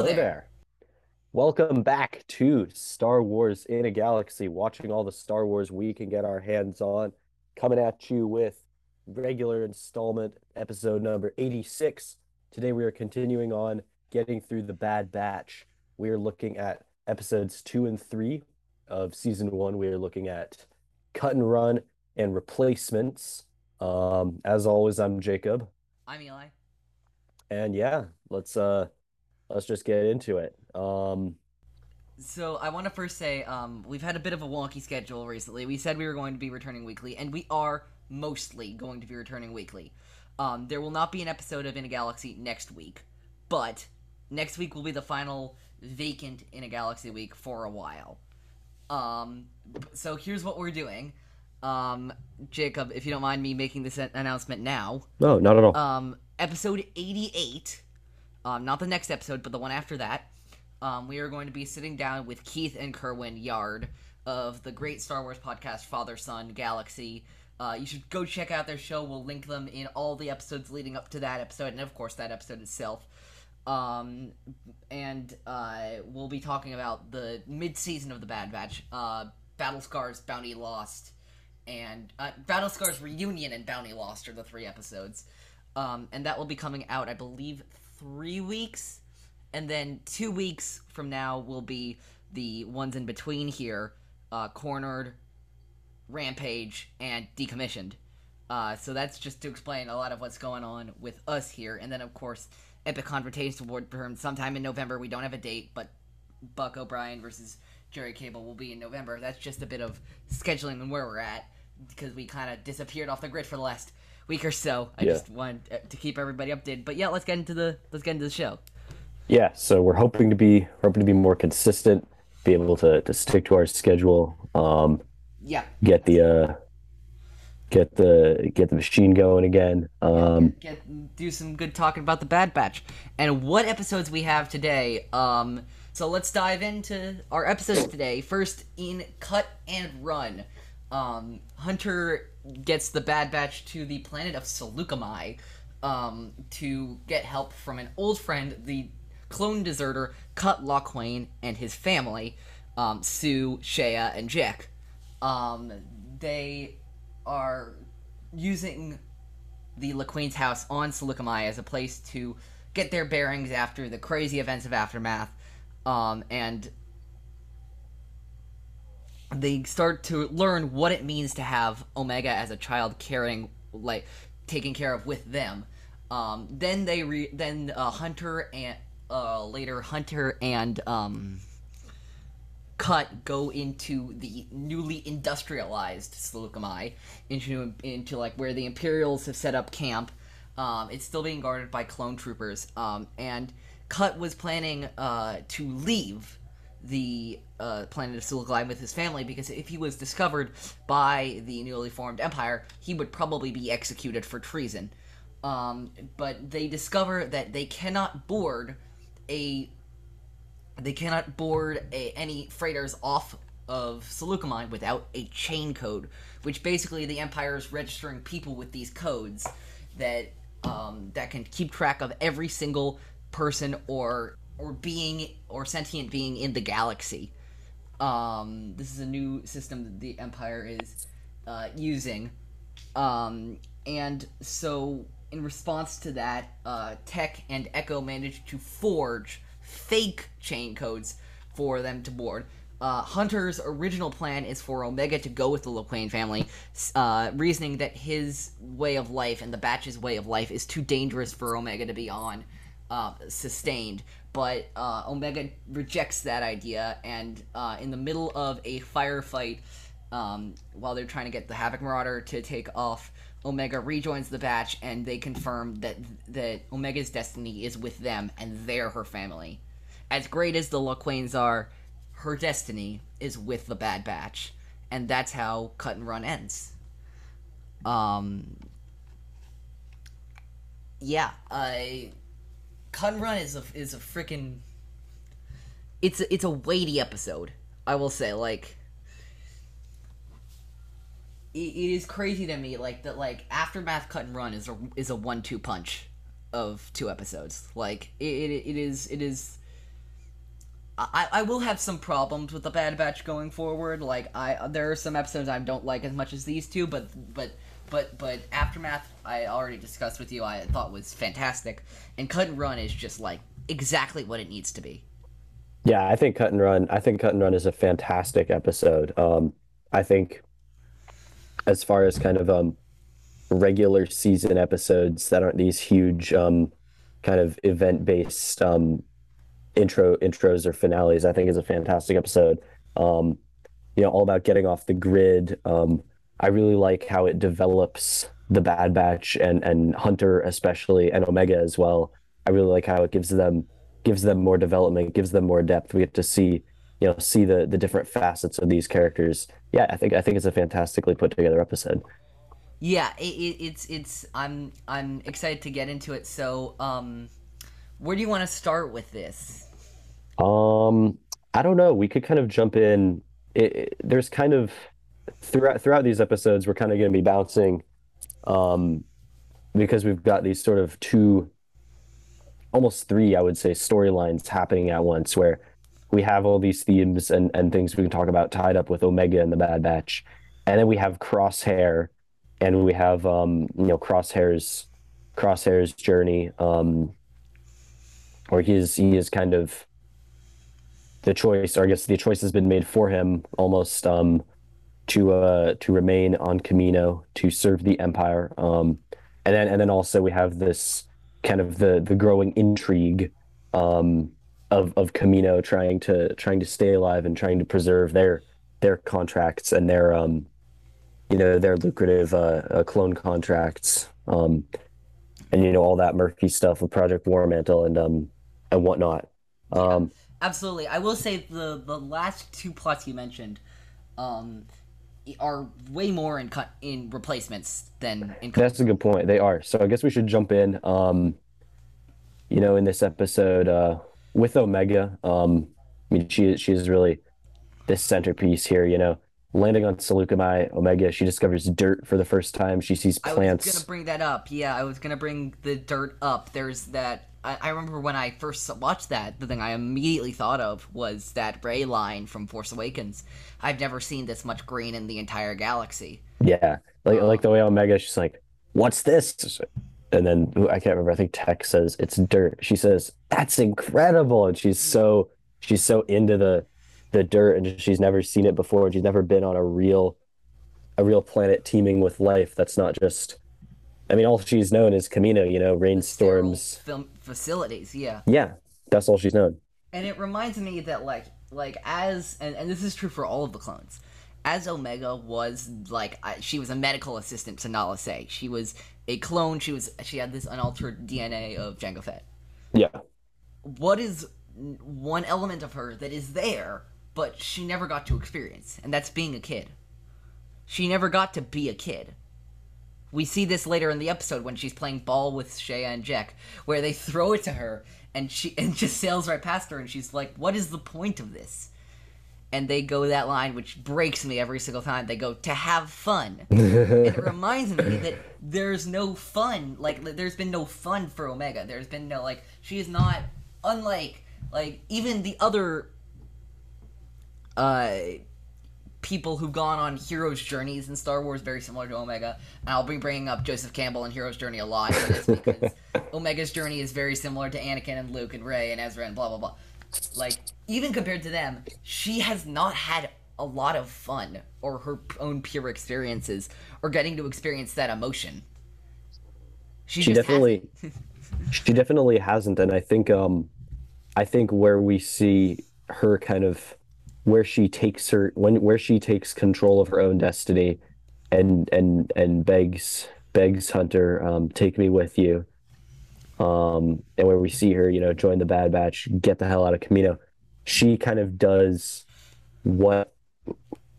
Hello, there. Welcome back to Star Wars in a Galaxy, watching all the Star Wars we can get our hands on. Coming at you with regular installment episode number 86. Today we are continuing on getting through the Bad Batch. We are looking at episodes two and three of season one. We are looking at cut and run and replacements. Um, as always, I'm Jacob. I'm Eli. And yeah, let's uh let's just get into it. Um So I want to first say um, we've had a bit of a wonky schedule recently. We said we were going to be returning weekly, and we are mostly going to be returning weekly. Um, there will not be an episode of In a Galaxy next week, but next week will be the final vacant In a Galaxy week for a while. Um, so here's what we're doing. Um, Jacob, if you don't mind me making this announcement now, no, not at all. um, episode 88, um, not the next episode, but the one after that, um, we are going to be sitting down with Keith and Kerwin Yard of the great Star Wars podcast Father Son Galaxy. Uh, you should go check out their show. We'll link them in all the episodes leading up to that episode, and of course, that episode itself. Um, and uh, we'll be talking about the mid season of the Bad Batch, uh, Battle Scars, Bounty Lost, and uh, Battle Scars Reunion and Bounty Lost are the three episodes. Um, and that will be coming out, I believe, three weeks. And then two weeks from now will be the ones in between here uh, Cornered, Rampage, and Decommissioned. Uh, so that's just to explain a lot of what's going on with us here. And then, of course, Epic Confrontation Award term sometime in November. We don't have a date, but Buck O'Brien versus Jerry Cable will be in November. That's just a bit of scheduling and where we're at because we kind of disappeared off the grid for the last week or so. I Yeah. just wanted uh, to keep everybody updated. But yeah, let's get into the let's get into the show. Yeah, so we're hoping to be hoping to be more consistent, be able to to stick to our schedule, um, Yeah, get the uh get the get the machine going again. Um get do some good talking about the Bad Batch and what episodes we have today. Um, so let's dive into our episodes today. First, in Cut and Run, um, Hunter gets the Bad Batch to the planet of Saleucami um, to get help from an old friend, the clone deserter Cut Lawquane, and his family, um, Suu, Shaeeah, and Jack. Um, they are using the Lawquane's house on Saleucami as a place to get their bearings after the crazy events of Aftermath. Um, and they start to learn what it means to have Omega as a child caring, like, taken care of with them. Um, then they re- then uh, Hunter and uh, later Hunter and um, Cut go into the newly industrialized Saleucami, into into like where the Imperials have set up camp. Um, it's still being guarded by clone troopers, um, and Cut was planning uh, to leave the uh, planet of Saleucami with his family because if he was discovered by the newly formed Empire, he would probably be executed for treason. Um, but they discover that they cannot board a they cannot board a, any freighters off of Saleucami without a chain code, which basically the Empire is registering people with these codes that um, that can keep track of every single person or or being or sentient being in the galaxy. Um, this is a new system that the Empire is uh, using, um, and so in response to that, uh, Tech and Echo managed to forge fake chain codes for them to board. Uh, Hunter's original plan is for Omega to go with the Lawquane family, uh, reasoning that his way of life and the Batch's way of life is too dangerous for Omega to be on, uh, sustained. But uh, Omega rejects that idea, and uh, in the middle of a firefight, um, while they're trying to get the Havoc Marauder to take off, Omega rejoins the batch, and they confirm that that Omega's destiny is with them, and they're her family. As great as the Lawquanes are, her destiny is with the Bad Batch, and that's how Cut and Run ends. Um. Yeah, I. Cut and Run is a is a freaking. It's a, it's a weighty episode. I will say, like. It, it is crazy to me, like that. Like aftermath, cut and run is a is a one two punch of two episodes. Like it, it, it is it is I, I will have some problems with the Bad Batch going forward. Like I there are some episodes I don't like as much as these two, but but but but Aftermath I already discussed with you. I thought was fantastic, and Cut and Run is just like exactly what it needs to be. Yeah, I think Cut and Run. I think Cut and Run is a fantastic episode. Um, I think as far as kind of um regular season episodes that aren't these huge um kind of event based um intro intros or finales, I think is a fantastic episode. Um, you know, all about getting off the grid. Um, I really like how it develops the Bad Batch and and Hunter especially and Omega as well. I really like how it gives them gives them more development, gives them more depth. We get to see you know see the the different facets of these characters. Yeah, I think I think it's a fantastically put together episode. Yeah, it, it, it's it's I'm I'm excited to get into it. So, um, where do you want to start with this? Um, I don't know. We could kind of jump in. It, it, there's kind of throughout throughout these episodes, we're kind of going to be bouncing, um, because we've got these sort of two, almost three, I would say, storylines happening at once, where we have all these themes and and things we can talk about tied up with Omega and the Bad Batch, and then we have Crosshair, and we have um, you know Crosshair's Crosshair's journey, um, where he is he is kind of the choice, or I guess the choice has been made for him almost um, to uh, to remain on Kamino to serve the Empire. Um, and then and then also we have this kind of the the growing intrigue um, of of Kamino trying to trying to stay alive and trying to preserve their their contracts and their um, you know their lucrative uh, uh, clone contracts um, and you know all that murky stuff with Project War Mantle and um and whatnot. Um, Absolutely. I will say the the last two plots you mentioned um are way more in cut in replacements than in That's a good point. They are. So I guess we should jump in. Um, you know, in this episode, uh, with Omega. Um, I mean, she she is really this centerpiece here. You know, landing on Saleucami, Omega, she discovers dirt for the first time. She sees plants. I was gonna bring that up. Yeah, I was gonna bring the dirt up. There's that. I, I remember when I first watched that, the thing I immediately thought of was that Rey line from Force Awakens. I've never seen this much green in the entire galaxy. Yeah, like um, like the way Omega, she's like, "What's this?" And then I can't remember. I think Tech says it's dirt. She says that's incredible, and she's so she's so into the the dirt, and she's never seen it before, and she's never been on a real a real planet teeming with life. That's not just. I mean, all she's known is Kamino. You know, rainstorms, film facilities. Yeah. Yeah, that's all she's known. And it reminds me that like like as and, and this is true for all of the clones as omega was like I, she was a medical assistant to nala se she was a clone she was she had this unaltered dna of jango fett Yeah, what is one element of her that is there but she never got to experience and that's being a kid she never got to be a kid we see this later in the episode when she's playing ball with Shaeeah and Jack, where they throw it to her and she and just sails right past her, and she's like, "What is the point of this?" And they go that line, which breaks me every single time. They go to have fun. and it reminds me that there's no fun. Like there's been no fun for Omega. There's been no like she is not unlike like even the other uh people who've gone on heroes' journeys in Star Wars, very similar to Omega. And I'll be bringing up Joseph Campbell and Hero's Journey a lot because Omega's journey is very similar to Anakin and Luke and Rey and Ezra and blah blah blah. Like even compared to them, she has not had a lot of fun or her own pure experiences or getting to experience that emotion. she definitely she definitely hasn't, and I think um, I think where we see her kind of where she takes her when where she takes control of her own destiny and and and begs begs hunter um take me with you. Um and where we see her you know join the bad batch get the hell out of Kamino she kind of does what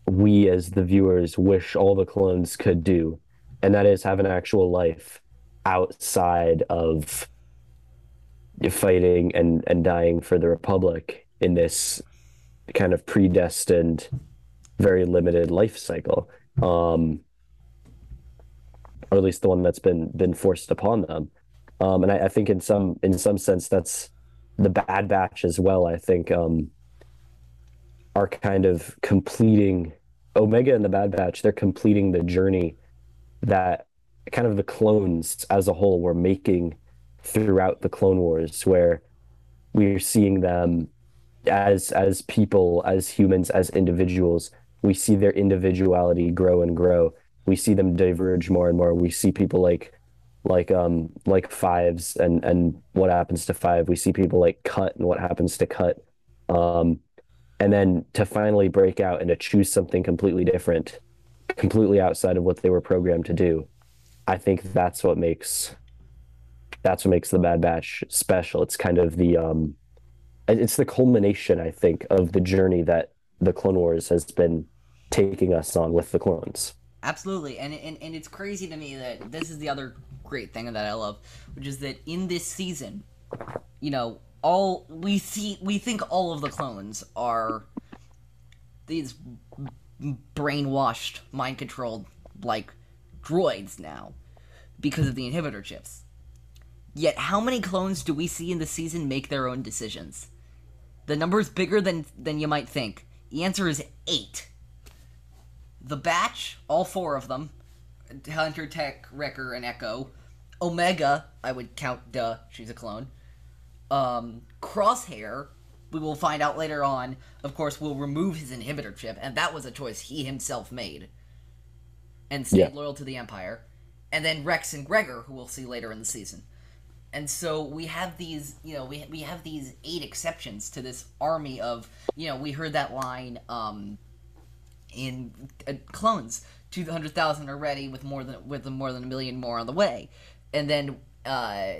we as the viewers wish all the clones could do and that is have an actual life outside of fighting and and dying for the republic in this kind of predestined, very limited life cycle, um, or at least the one that's been been forced upon them. Um, and I, I, think in some in some sense that's the Bad Batch as well. I think um, are kind of completing Omega and the Bad Batch, they're completing the journey that kind of the clones as a whole were making throughout the Clone Wars, where we're seeing them as as people, as humans, as individuals. We see their individuality grow and grow. We see them diverge more and more. We see people like like um like fives and and what happens to five. We see people like cut and what happens to cut. Um and then to finally break out and to choose something completely different, completely outside of what they were programmed to do. I think that's what makes that's what makes the Bad Batch special. It's kind of the um it's the culmination, I think, of the journey that the Clone Wars has been taking us on with the clones. Absolutely, and, and and it's crazy to me that this is the other great thing that I love, which is that in this season, you know, all we see, we think all of the clones are these brainwashed, mind controlled, like droids now because of the inhibitor chips. Yet, how many clones do we see in the season make their own decisions? The number is bigger than than you might think. The answer is eight. The Batch, all four of them, Hunter, Tech, Wrecker, and Echo. Omega, I would count. Duh, she's a clone. Um, Crosshair, we will find out later on. Of course, will remove his inhibitor chip, and that was a choice he himself made, and stayed Yeah. loyal to the Empire. And then Rex and Gregor, who we'll see later in the season. And so we have these, you know, we, we have these eight exceptions to this army of, you know, we heard that line um, in uh, clones, two hundred thousand already, with more than with more than a million more on the way, and then uh,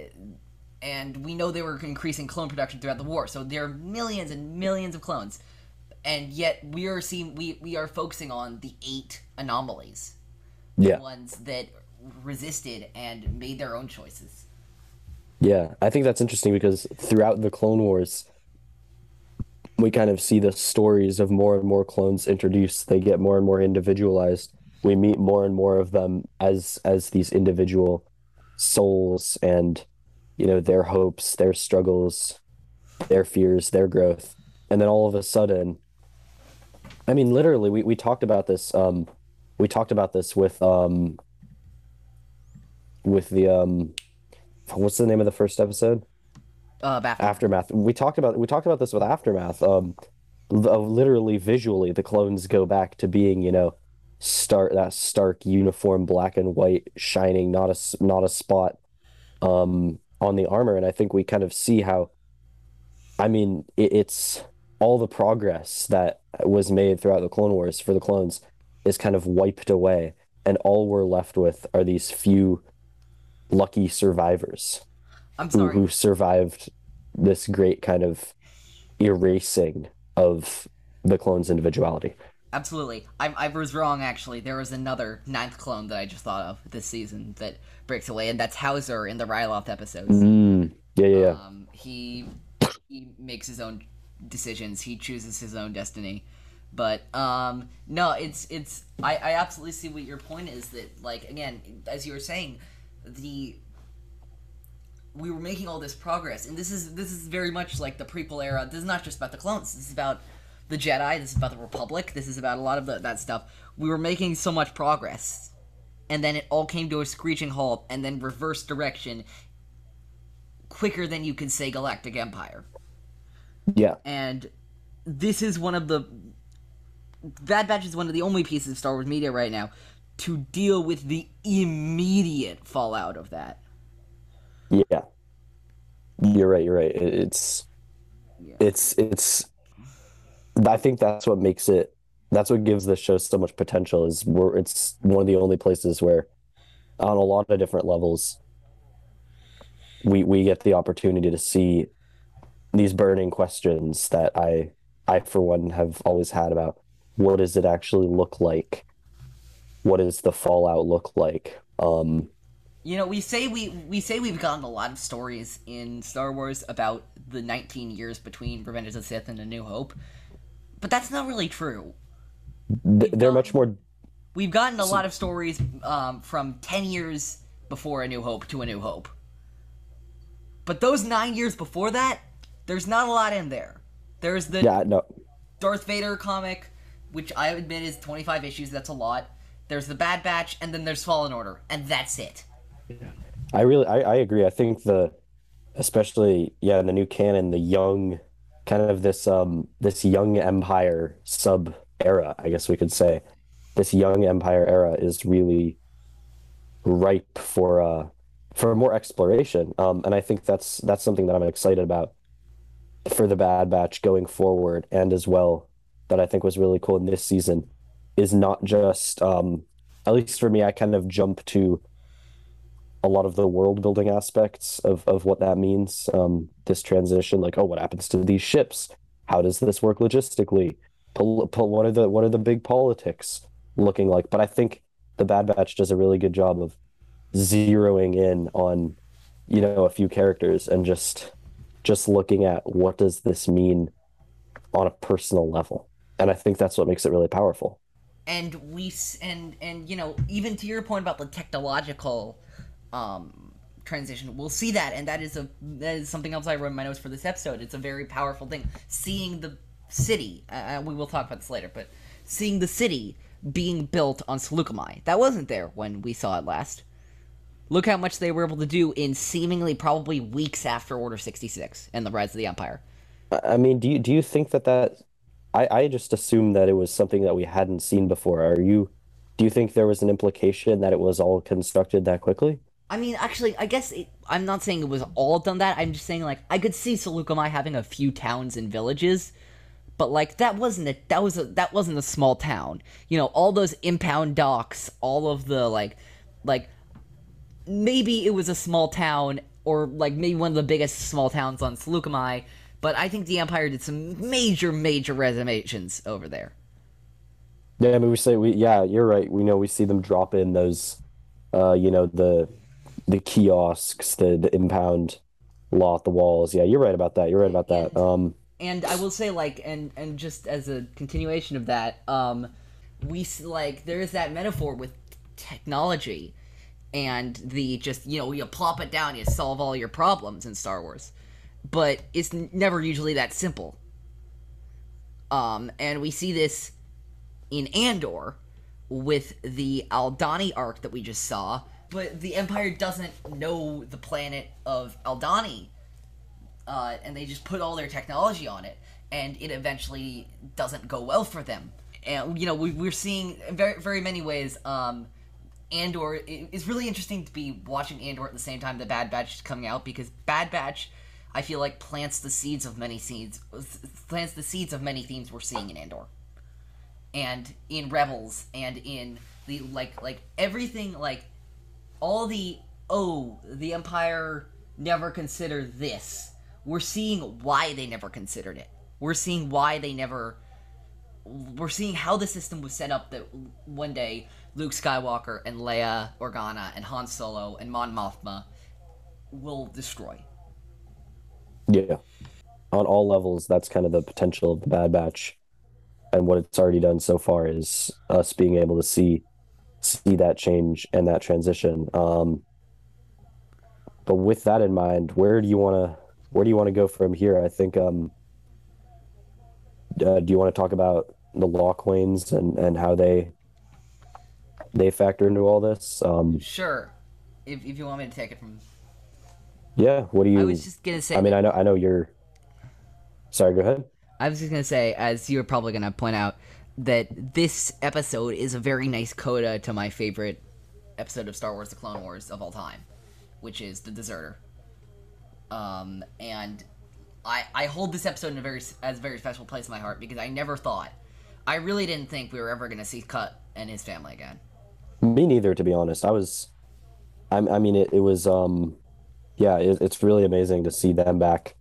and we know they were increasing clone production throughout the war, so there are millions and millions of clones, and yet we are seeing we we are focusing on the eight anomalies, Yeah. ones that resisted and made their own choices. Yeah, I think that's interesting because throughout the Clone Wars, we kind of see the stories of more and more clones introduced. They get more and more individualized. We meet more and more of them as as these individual souls and you know their hopes, their struggles, their fears, their growth. And then all of a sudden, I mean literally we, we talked about this um we talked about this with um with the um what's the name of the first episode? Uh, Aftermath. We talked about we talked about this with Aftermath. Um, literally visually, the clones go back to being, you know, stark that stark uniform, black and white, shining, not a not a spot, um, on the armor. And I think we kind of see how, I mean, it, it's all the progress that was made throughout the Clone Wars for the clones is kind of wiped away, and all we're left with are these few lucky survivors I'm who, who survived this great kind of erasing of the clone's individuality. Absolutely. I, I was wrong, actually. There was another ninth clone that I just thought of this season that breaks away, and that's Howzer in the Ryloth episodes. Mm, yeah, yeah, yeah. Um, he he makes his own decisions. He chooses his own destiny. But um, no, it's it's. I, I absolutely see what your point is. That like again, as you were saying, the we were making all this progress, and this is this is very much like the prequel era. This is not just about the clones. This is about the Jedi. This is about the Republic. This is about a lot of the, that stuff. We were making so much progress, and then it all came to a screeching halt, and then reverse direction quicker than you can say Galactic Empire. Yeah, And this is one of the Bad Batch is one of the only pieces of Star Wars media right now to deal with the immediate fallout of that. yeah. You're right. You're right. It's, Yeah. it's, it's. I think that's what makes it. That's what gives this show so much potential. Is where it's one of the only places where, on a lot of different levels, we we get the opportunity to see these burning questions that I I for one have always had about what does it actually look like? What does the fallout look like? Um, You know, we say we we say we've gotten a lot of stories in Star Wars about the 19 years between Revenge of the Sith and A New Hope, but that's not really true. th- they're much more We've gotten a lot of stories um, from 10 years before A New Hope to A New Hope. But those nine years before that, there's not a lot in there. There's the yeah no Darth Vader comic, which I admit is 25 issues. That's a lot. There's the Bad Batch, and then there's Fallen Order, and that's it. Yeah. I really, I, I agree. I think the, especially yeah, in the new canon, the young, kind of this um this young empire sub era, I guess we could say, this young empire era is really ripe for uh for more exploration. Um, and I think that's that's something that I'm excited about for the Bad Batch going forward, and as well that I think was really cool in this season is not just um, at least for me, I kind of jump to a lot of the world building aspects of of what that means. Um, this transition, like, oh, what happens to these ships? How does this work logistically? Pol- pol- what are the what are the big politics looking like? But I think the Bad Batch does a really good job of zeroing in on you know a few characters and just just looking at what does this mean on a personal level and i think that's what makes it really powerful and we and and you know even to your point about the technological um transition we'll see that and that is a that is something else i wrote in my notes for this episode it's a very powerful thing seeing the city uh, we will talk about this later but seeing the city being built on Saleucami. That wasn't there when we saw it last. Look how much they were able to do in seemingly probably weeks after Order 66 and the rise of the Empire. I mean, do you do you think that that I I just assumed that it was something that we hadn't seen before. Are you do you think there was an implication that it was all constructed that quickly? I mean, actually, I guess it, I'm not saying it was all done that. I'm just saying like I could see Saleucami having a few towns and villages, but like that wasn't a that was a that wasn't a small town. You know, all those impound docks, all of the like like maybe it was a small town or like maybe one of the biggest small towns on Saleucami, but I think the Empire did some major major renovations over there. Yeah, I mean, we say we yeah, you're right. We know we see them drop in those, uh, you know, the the kiosks, the the impound lot, the walls. Yeah, you're right about that. You're right about that. Um, and I will say like and and just as a continuation of that, um, we like there is that metaphor with technology and the just you know you plop it down, you solve all your problems in Star Wars, but it's never usually that simple. Um, and we see this in Andor with the Aldhani arc that we just saw, but the Empire doesn't know the planet of Aldhani uh, and they just put all their technology on it, and it eventually doesn't go well for them. And you know, we, we're seeing very very many ways. Um, Andor it's really interesting to be watching Andor at the same time the Bad Batch is coming out because Bad Batch, I feel like plants the seeds of many seeds, plants the seeds of many themes we're seeing in Andor, and in Rebels, and in the like like everything like all the oh the empire never considered this. We're seeing why they never considered it. We're seeing why they never we're seeing how the system was set up that one day luke skywalker and leia organa and han solo and mon mothma will destroy yeah, on all levels, that's kind of the potential of the Bad Batch, and what it's already done so far is us being able to see see that change and that transition. Um, but with that in mind, where do you want to where do you want to go from here? I think. Um, uh, do you want to talk about the law Lawquanes and and how they they factor into all this? Um, sure if, if you want me to take it from yeah. What do you? i was just gonna say I mean, I know I know you're. Sorry. Go ahead. I was just gonna say, as you're probably gonna point out, that this episode is a very nice coda to my favorite episode of Star Wars: The Clone Wars of all time, which is the Deserter. Um, and I I hold this episode in a very as a very special place in my heart because I never thought, I really didn't think we were ever gonna see Cut and his family again. Me neither, to be honest. I was, I, I mean, it, it was, um, yeah, it, it's really amazing to see them back.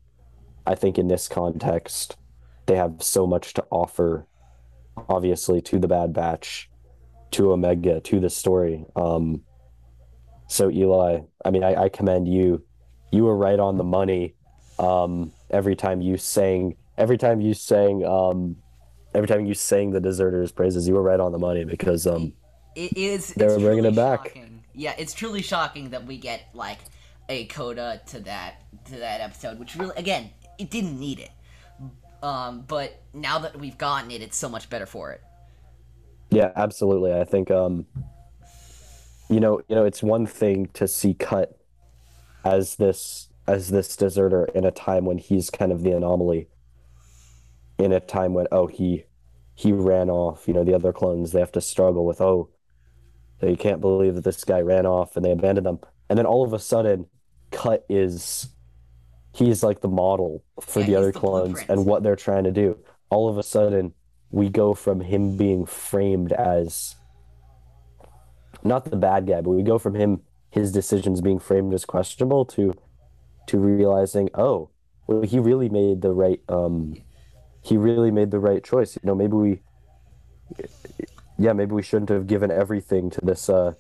I think in this context, they have so much to offer, obviously, to the Bad Batch, to Omega, to the story. Um, so Eli, I mean, I, I commend you. You were right on the money. Um, every time you sang, every time you sang, um, every time you sang the deserters' praises, you were right on the money because, um, It is. They were bringing it back. Shocking. Yeah, it's truly shocking that we get like a coda to that to that episode, which really, again, it didn't need it, Um, but now that we've gotten it, it's so much better for it. Yeah, absolutely. I think um you know, you know, it's one thing to see Cut as this as this deserter in a time when he's kind of the anomaly. In a time when oh he he ran off, you know, the other clones they have to struggle with oh they can't believe that this guy ran off and they abandoned them. And then all of a sudden Cut is he's like the model for Yeah, the other the clones blueprint. and what they're trying to do. All of a sudden we go from him being framed as not the bad guy, but we go from him his decisions being framed as questionable to to realizing, oh, well, he really made the right um he really made the right choice. You know, maybe we yeah, maybe we shouldn't have given everything to this uh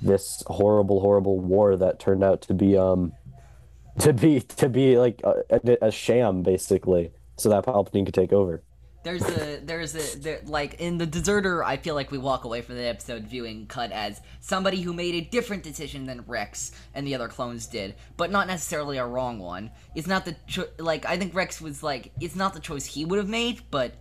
this horrible, horrible war that turned out to be um to be to be like a, a, sham basically, so that Palpatine could take over. There's a there's a there, like in the deserter. I feel like we walk away from the episode viewing Cut as somebody who made a different decision than Rex and the other clones did, but not necessarily a wrong one. It's not the cho- like I think Rex was like it's not the choice he would have made, but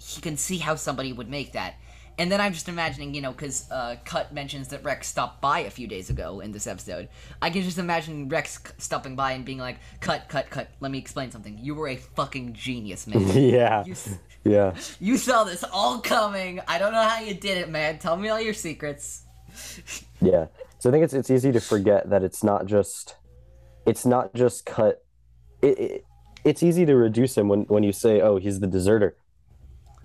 he can see how somebody would make that. And then I'm just imagining, you know, because uh, Cut mentions that Rex stopped by a few days ago in this episode. I can just imagine Rex stopping by and being like, "Cut, cut, cut. Let me explain something. You were a fucking genius, man. yeah. You Yeah. you saw this all coming. I don't know how you did it, man. Tell me all your secrets. Yeah. So I think it's it's easy to forget that it's not just it's not just cut it, it it's easy to reduce him when when you say oh he's the deserter.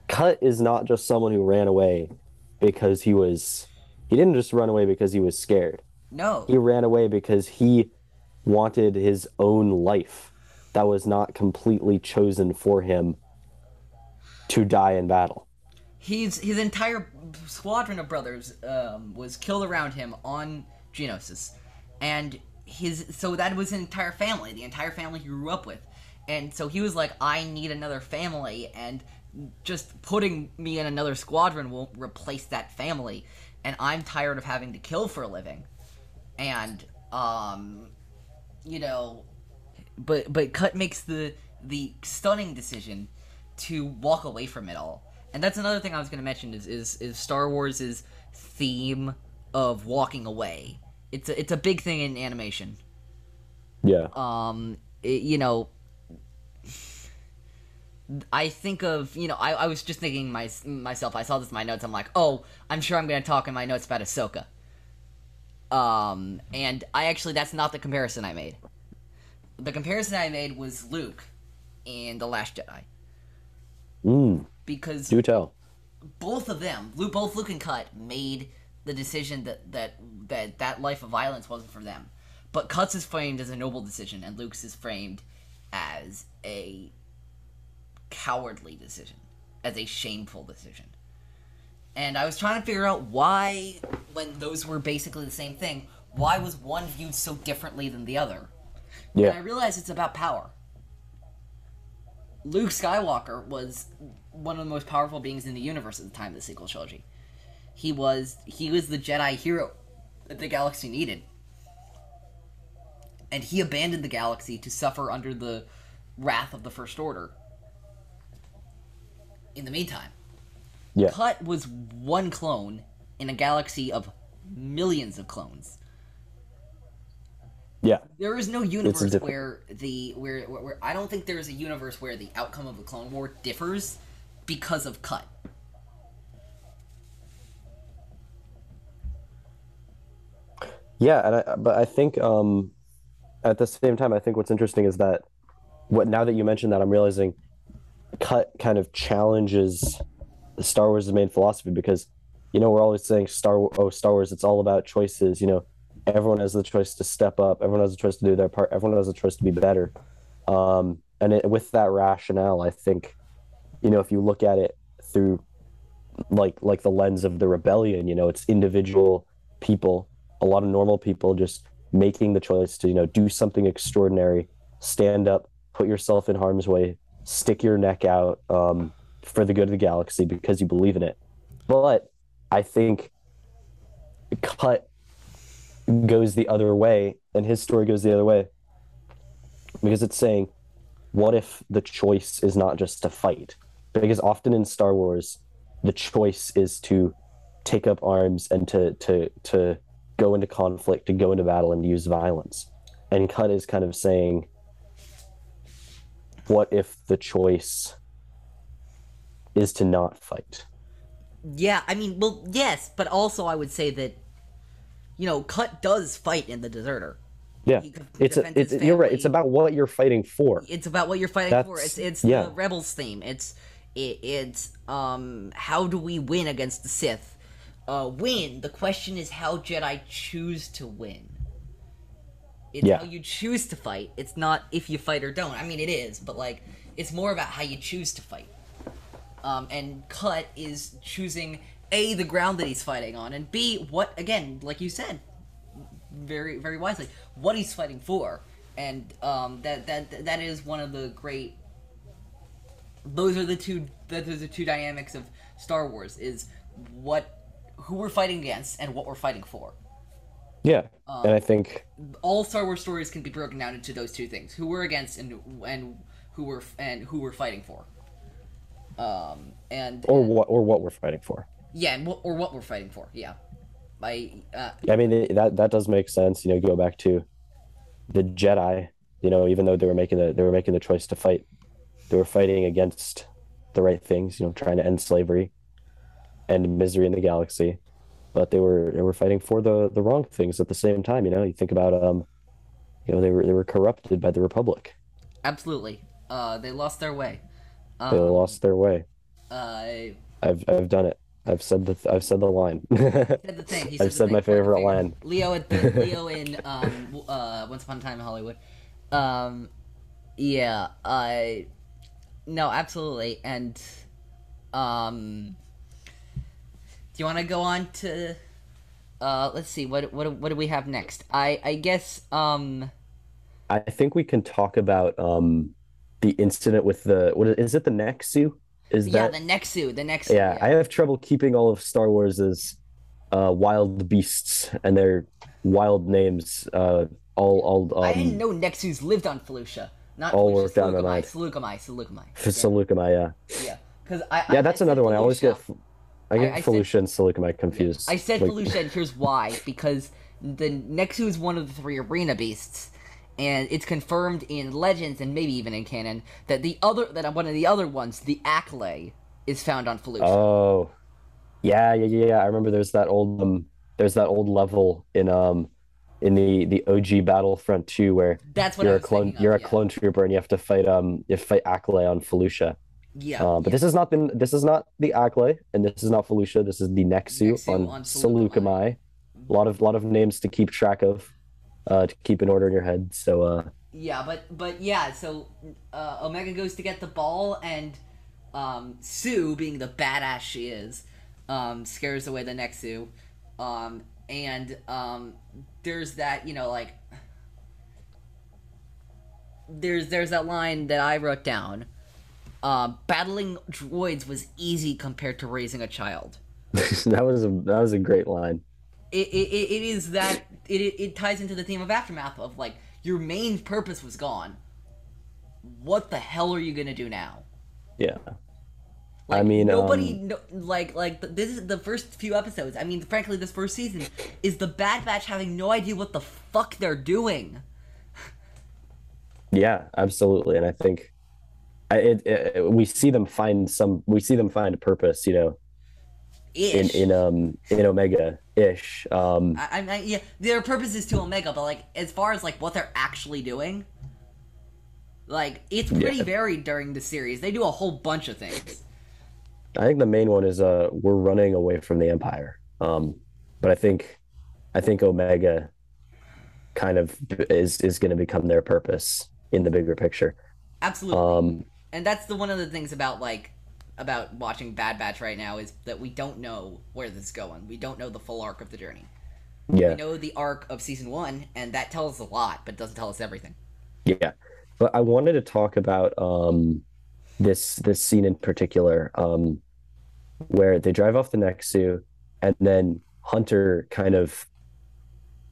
Cut is not just someone who ran away because he was he didn't just run away because he was scared. No. He ran away because he wanted his own life that was not completely chosen for him to die in battle. He's his entire squadron of brothers um, was killed around him on Geonosis, and his so that was his entire family, the entire family he grew up with, and so he was like, I need another family, and just putting me in another squadron won't replace that family, and I'm tired of having to kill for a living, and um, you know, but but Cut makes the the stunning decision to walk away from it all. And that's another thing I was going to mention is, is is Star Wars' theme of walking away. It's a, it's a big thing in animation. Yeah. Um, it- you know, I think of you know I, I was just thinking my, myself. I saw this in my notes. I'm like, oh, I'm sure I'm going to talk in my notes about Ahsoka. Um, and I actually that's not the comparison I made. The comparison I made was Luke in the Last Jedi Mm, because do tell. both of them, Luke, both Luke and Cut, made the decision that that that that life of violence wasn't for them. But Cut's is framed as a noble decision, and Luke's is framed as a cowardly decision, as a shameful decision. And I was trying to figure out why, when those were basically the same thing, why was one viewed so differently than the other? And I realized it's about power. Luke Skywalker was one of the most powerful beings in the universe at the time of the sequel trilogy. He was he was the Jedi hero that the galaxy needed. And he abandoned the galaxy to suffer under the wrath of the First Order. In the meantime, Yeah. Cut was one clone in a galaxy of millions of clones. Yeah. There is no universe where the where, where where I don't think there is a universe where the outcome of the Clone War differs because of cut. Yeah, and I, but I think um, at the same time, I think what's interesting is that what now that you mentioned that, I'm realizing cut kind of challenges the Star Wars' main philosophy because you know we're always saying Star oh Star Wars, it's all about choices. You know, everyone has the choice to step up, everyone has the choice to do their part, everyone has the choice to be better. Um, and it, with that rationale, I think you know if you look at it through like like the lens of the rebellion, you know, it's individual people a lot of normal people just making the choice to you know do something extraordinary stand up put yourself in harm's way stick your neck out um, for the good of the galaxy because you believe in it but i think cut goes the other way and his story goes the other way because it's saying what if the choice is not just to fight? Because often in Star Wars, the choice is to take up arms and to to to go into conflict, to go into battle and use violence. And Cut is kind of saying, what if the choice is to not fight? Yeah, I mean, well, yes, but also I would say that, you know, Cut does fight in the Deserter. Yeah, He it's a, it's you're right. It's about what you're fighting for. It's about what you're fighting for. It's it's yeah. the Rebels theme. It's it, it's um how do we win against the Sith? Uh, win. The question is how Jedi choose to win. It's Yeah. how you choose to fight. It's not if you fight or don't. I mean, it is, but like it's more about how you choose to fight. Um, and Cut is choosing a the ground that he's fighting on, and b what again, like you said, very very wisely what he's fighting for and um that that that is one of the great those are the two those are the two dynamics of star wars is what who we're fighting against and what we're fighting for Yeah, Um, and I think all star wars stories can be broken down into those two things who we're against and and who we're and who we're fighting for um and or what or what we're fighting for. yeah and what, or what we're fighting for yeah i uh I mean it, that that does make sense. You know, go back to the Jedi. You know, even though they were making the they were making the choice to fight, they were fighting against the right things. You know, trying to end slavery and misery in the galaxy, but they were they were fighting for the the wrong things at the same time. You know, you think about um, you know, they were they were corrupted by the Republic. absolutely uh they lost their way They um, lost their way. uh I've I've done it. I've said the I've said the line. said the thing. He I've said thing my favorite line. Leo at the Leo in um uh Once Upon a Time in Hollywood. Um, yeah. I no, absolutely, and um, do you want to go on to? Uh, let's see. What what what do we have next? I I guess um. I think we can talk about um the incident with the what is, is it the Nexu? Is Yeah, that the Nexu, the Nexu. yeah, I have trouble keeping all of Star Wars's uh wild beasts and their wild names uh all all I didn't um know Nexus lived on Felucia. Not all Felucia, worked out in my Seleucami, mind. Seleucami, Seleucami. Seleucumai, yeah. Yeah, because I, Yeah, I that's said another one. I always get I get I- I said- Felucia and Seleucumai confused. I said Like, Felucia, and here's why. Because the Nexu is one of the three arena beasts, and it's confirmed in legends and maybe even in canon that the other that one of the other ones, the Acklay, is found on Felucia. Oh. Yeah, yeah, yeah, yeah. I remember there's that old um there's that old level in um in the the OG Battlefront 2 where That's what you're a clone of, you're a clone trooper and you have to fight um you have to fight Acklay on Felucia. Yeah, Um, but this is not the this is not the Acklay and this is not Felucia. This is the Nexu, Nexu on, on Saleucami. A lot of lot of names to keep track of, uh, to keep in order in your head. So uh, yeah, but but yeah. So uh, Omega goes to get the ball, and um, Suu, being the badass she is, um, scares away the Nexu, um, and um, there's that you know like there's there's that line that I wrote down. Uh, battling droids was easy compared to raising a child. that was a that was a great line. It, it, it is that it, it ties into the theme of aftermath of like your main purpose was gone. What the hell are you gonna do now? Yeah, Like, I mean, nobody um, no, like like this is the first few episodes. I mean, frankly, this first season is the Bad Batch having no idea what the fuck they're doing. yeah, absolutely. And I think it, it, we see them find some we see them find a purpose. You know, in in um in Omega ish. Um, I, I, I yeah, their purpose is to Omega, but like as far as like what they're actually doing, like it's pretty Yeah. varied during the series. They do a whole bunch of things. I think the main one is uh we're running away from the Empire. Um, but I think I think Omega kind of is is going to become their purpose in the bigger picture. Absolutely. Um, and that's the one of the things about like about watching Bad Batch right now is that we don't know where this is going. We don't know the full arc of the journey. yeah, We know the arc of season one, and that tells us a lot, but doesn't tell us everything. yeah. But I wanted to talk about um this this scene in particular um where they drive off the Nexu and then Hunter kind of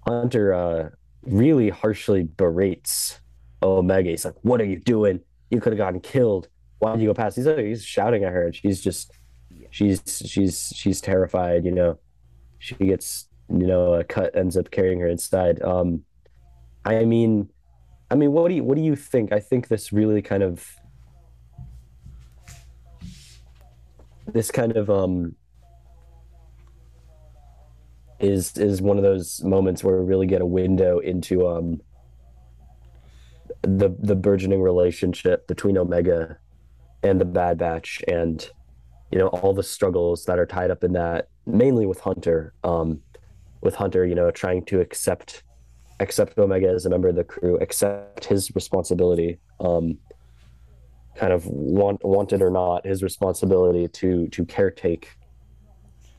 Hunter uh really harshly berates Omega. He's like, "What are you doing? You could have gotten killed. Why did you go past? He's he's shouting at her, and she's just she's she's she's terrified. You know, she gets you know a cut ends up carrying her inside. Um, I mean, I mean, what do you what do you think? I think this really kind of this kind of um is is one of those moments where we really get a window into um the the burgeoning relationship between Omega and the Bad Batch and you know all the struggles that are tied up in that mainly with Hunter um with Hunter you know trying to accept accept Omega as a member of the crew accept his responsibility um kind of want wanted or not his responsibility to to caretake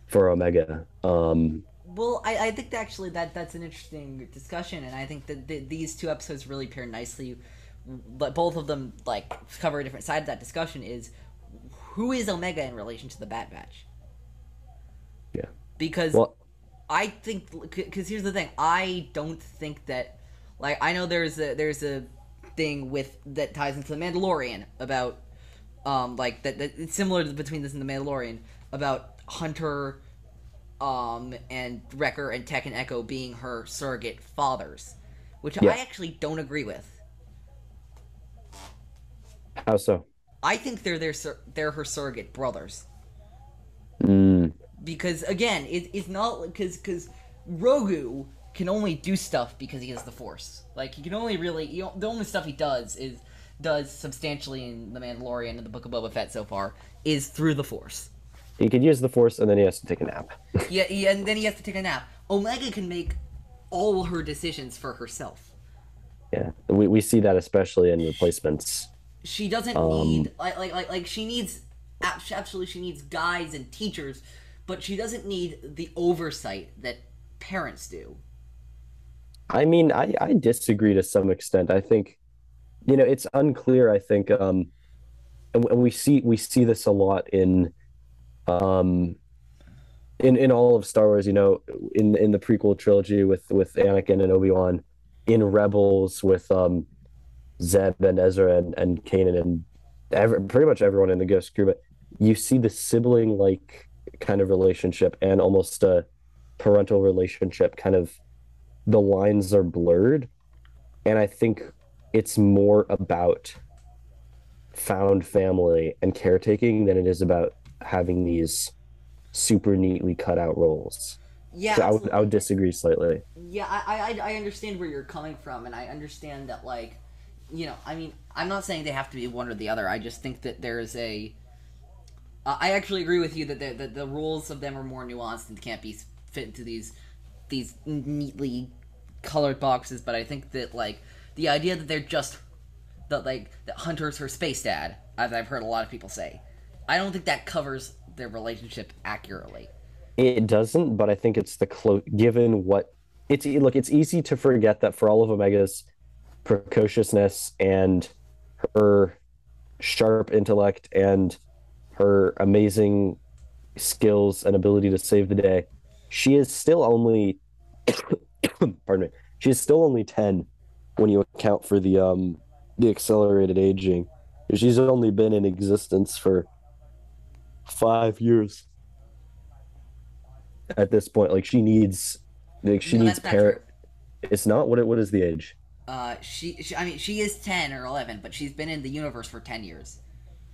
for Omega um well, I, I think that actually that that's an interesting discussion, and I think that th- these two episodes really pair nicely. But both of them like cover a different side of that discussion. Is who is Omega in relation to the Bad Batch? Yeah. Because well, I think because here's the thing, I don't think that like I know there's a there's a thing with that ties into the Mandalorian about um like that, that it's similar to between this and the Mandalorian about Hunter um, and Wrecker and Tech and Echo being her surrogate fathers, which yeah. I actually don't agree with. How so? I think they're their they're her surrogate brothers. Mm. Because again, it, it's not because because Grogu can only do stuff because he has the Force. Like he can only really you know, the only stuff he does is does substantially in the Mandalorian and the Book of Boba Fett so far is through the Force. He could use the force, and then he has to take a nap. yeah, yeah, and then he has to take a nap. Omega can make all her decisions for herself. Yeah, we, we see that especially in replacements. She doesn't um, need like, like like like she needs absolutely she needs guides and teachers, but she doesn't need the oversight that parents do. I mean, I I disagree to some extent. I think, you know, it's unclear. I think, um, and, and we see we see this a lot in um in in all of Star Wars, you know, in in the prequel trilogy with with Anakin and Obi Wan, in Rebels with um Zeb and Ezra and and Kanan and every, pretty much everyone in the Ghost crew, but you see the sibling like kind of relationship and almost a parental relationship. Kind of the lines are blurred, and I think it's more about found family and caretaking than it is about having these super neatly cut out roles. Yeah, so I would I would disagree slightly. Yeah, I, I I understand where you're coming from, and I understand that like, you know, I mean, I'm not saying they have to be one or the other. I just think that there's a. Uh, I actually agree with you that the, the the rules of them are more nuanced and can't be fit into these these neatly colored boxes. But I think that like the idea that they're just that like that Hunter's her space dad, as I've heard a lot of people say, I don't think that covers their relationship accurately. It doesn't, but I think it's the close. Given what it's look, it's easy to forget that for all of Omega's precociousness and her sharp intellect and her amazing skills and ability to save the day, she is still only pardon me. She is still only ten when you account for the um the accelerated aging. She's only been in existence for five years at this point. Like she needs, like she no, needs parent. It's not what. It, What is the age? Uh, she, she. I mean, she is ten or eleven, but she's been in the universe for ten years.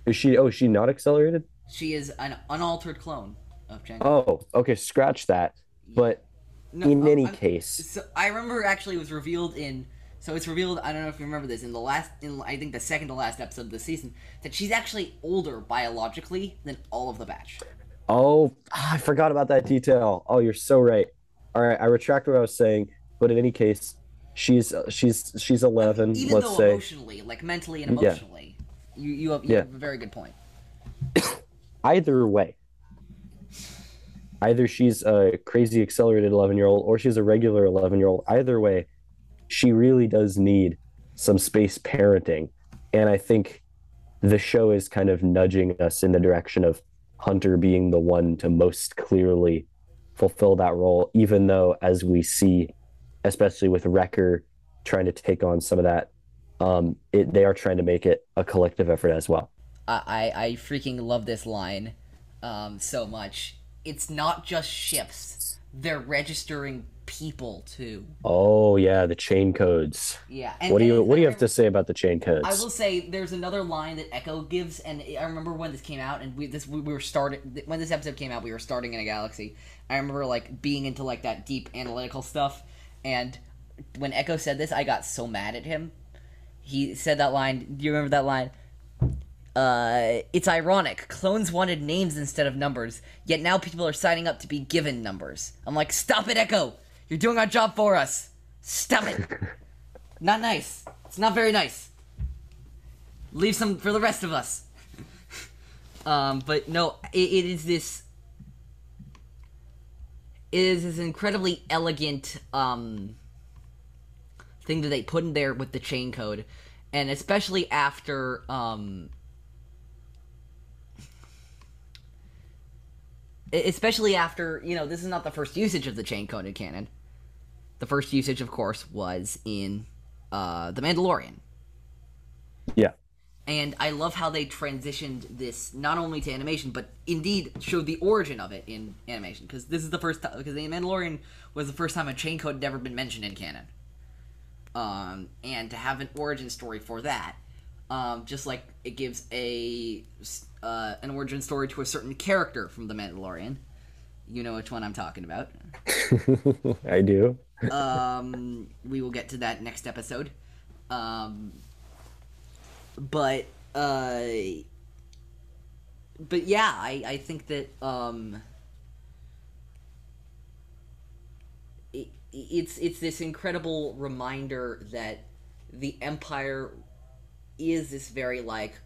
Is she? Oh, is she not accelerated? She is an unaltered clone of Jango. Oh, okay. Scratch that. But no, in any I'm, case, so I remember actually it was revealed in so it's revealed. I don't know if you remember this in the last, in I think the second to last episode of the season, that she's actually older biologically than all of the batch. Oh, I forgot about that detail. Oh, you're so right. All right, I retract what I was saying. But in any case, she's she's she's 11. Even let's though say emotionally, like mentally and emotionally, yeah. you you have, you yeah. have a very good point. Either way, either she's a crazy accelerated 11 year old or she's a regular 11 year old. Either way, she really does need some space parenting. And I think the show is kind of nudging us in the direction of Hunter being the one to most clearly fulfill that role, even though, as we see, especially with Wrecker trying to take on some of that um, it, they are trying to make it a collective effort as well. I I, freaking love this line, um, so much. It's not just ships; they're registering people too. Oh yeah, the chain codes. Yeah. What do you and what do you have to say about the chain codes? I will say there's another line that Echo gives, and I remember when this came out, and we this we were starting when this episode came out, we were starting in a galaxy. I remember like being into like that deep analytical stuff, and when Echo said this, I got so mad at him. He said that line. Do you remember that line? Uh, it's ironic. Clones wanted names instead of numbers, yet now people are signing up to be given numbers. I'm like, stop it, Echo. You're doing our job for us. Stop it. not nice. It's not very nice. Leave some for the rest of us. um, but no, it, it is this. It is this incredibly elegant um thing that they put in there with the chain code, and especially after um. Especially after, you know, this is not the first usage of the chain coded canon. The first usage, of course, was in uh, The Mandalorian. yeah. And I love how they transitioned this not only to animation, but indeed showed the origin of it in animation. Because this is the first time, because The Mandalorian was the first time a chain code had ever been mentioned in canon. Um, and to have an origin story for that, um, just like it gives a uh, an origin story to a certain character from The Mandalorian. You know which one I'm talking about. I do. Um, we will get to that next episode. Um, but uh, but yeah, I I think that um, it, it's it's this incredible reminder that the Empire is this very like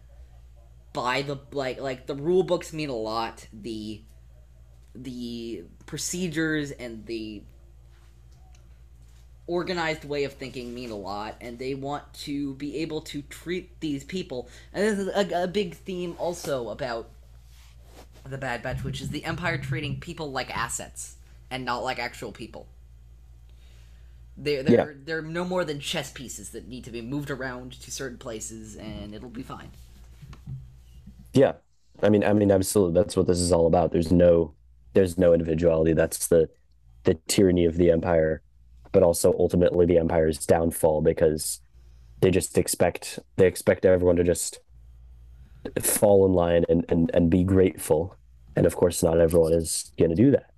by the like like the rule books mean a lot the the procedures and the organized way of thinking mean a lot and they want to be able to treat these people and this is a, a big theme also about the bad batch which is the empire treating people like assets and not like actual people they're they're, Yeah. they're no more than chess pieces that need to be moved around to certain places and it'll be fine Yeah. I mean, I mean, absolutely. That's what this is all about. There's no, there's no individuality. That's the, the tyranny of the empire, but also ultimately the empire's downfall because they just expect they expect everyone to just fall in line and and, and be grateful. And of course, not everyone is going to do that.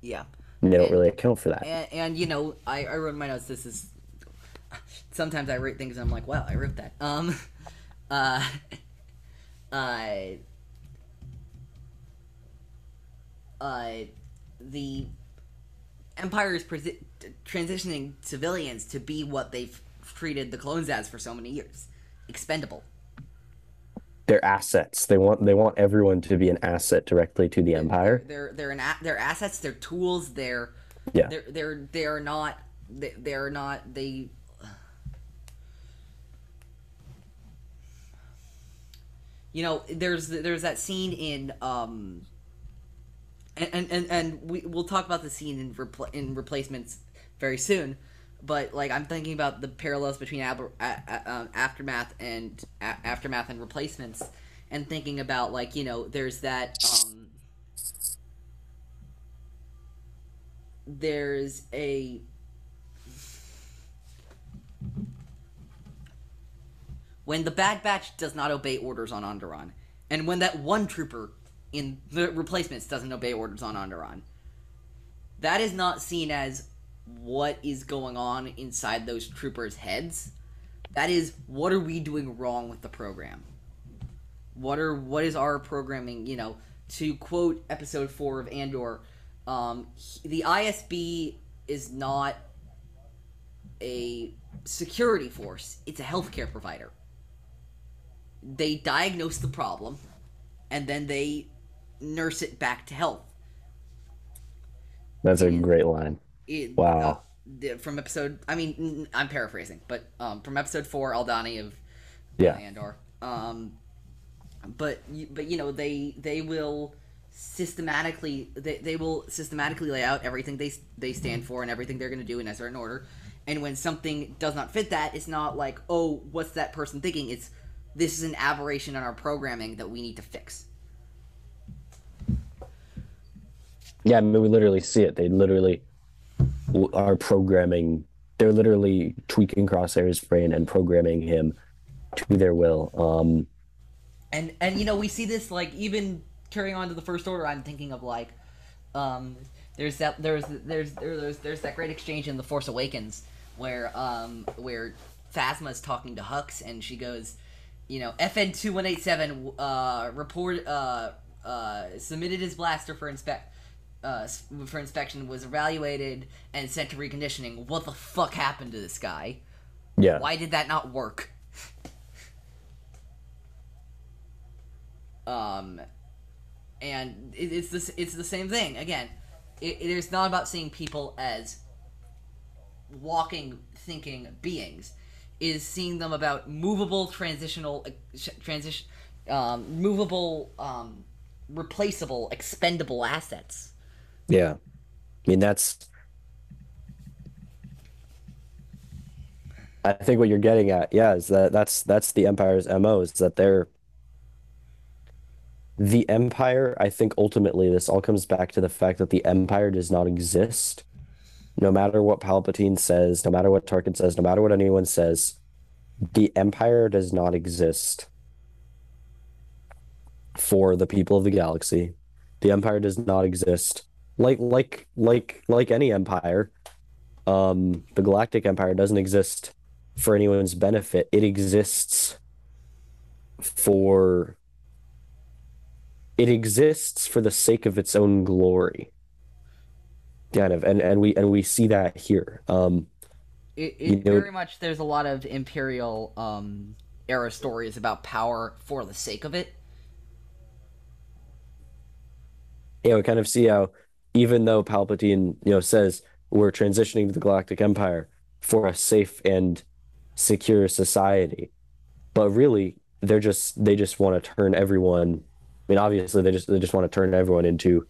yeah And they don't really account for that. and, and you know I, I wrote in my notes this is sometimes i write things and i'm like wow i wrote that um uh uh uh the empire is presi- transitioning civilians to be what they've treated the clones as for so many years expendable They're assets. They want they want everyone to be an asset directly to the empire. they're they're an a- they're assets they're tools they're Yeah. they're they're they're not they, they're not they you know there's there's that scene in um and and and, and we we'll talk about the scene in repl- in replacements very soon. But like i'm thinking about the parallels between ab- a- a- um, aftermath and a- aftermath and replacements and thinking about like you know there's that um there's a when the Bad Batch does not obey orders on Onderon, and when that one trooper in the replacements doesn't obey orders on Onderon, that is not seen as what is going on inside those troopers' heads. That is what are we doing wrong with the program? What are what is our programming? You know, to quote episode four of Andor, um, he- the ISB is not a security force; it's a healthcare provider. They diagnose the problem, and then they nurse it back to health. That's a great line. It- Wow. uh, from episode, I mean, I'm paraphrasing, but um, from episode four, Aldhani of Yeah. Andor. Um, but you- but you know they they will systematically they, they will systematically lay out everything they they stand for and everything they're going to do in a certain order, And when something does not fit that, it's not like, oh, what's that person thinking? It's this is an aberration in our programming that we need to fix. Yeah, I mean, we literally see it. They literally are programming. They're literally tweaking Crosshair's brain and programming him to their will. Um, and and you know we see this like even carrying on to the first order. I'm thinking of like, um, there's that there's there's there's there's that great exchange in the Force Awakens where um where Phasma's talking to Hux and she goes, you know, FN two one eight seven uh report uh uh submitted his blaster for inspect. Uh, for inspection was evaluated and sent to reconditioning. What the fuck happened to this guy? yeah, Why did that not work? um, and it, it's this it's the same thing again. It, it is not about seeing people as walking, thinking beings. It is seeing them about movable, transitional, transition, um, movable, um, replaceable, expendable assets. Yeah. I mean, that's. I think what you're getting at, yeah, is that that's that's the Empire's MO is that they're the Empire. I think ultimately this all comes back to the fact that the Empire does not exist. No matter what Palpatine says, no matter what Tarkin says, no matter what anyone says, the Empire does not exist for the people of the galaxy. The Empire does not exist like like like like any empire. Um, the Galactic Empire doesn't exist for anyone's benefit. It exists for it exists for the sake of its own glory. Kind of, and and we and we see that here. Um, It, You know- very much there's a lot of imperial um era stories about power for the sake of it. you know, we kind of see how even though Palpatine, you know, says we're transitioning to the Galactic Empire for a safe and secure society, but really they're just they just want to turn everyone. I mean, obviously they just they just want to turn everyone into,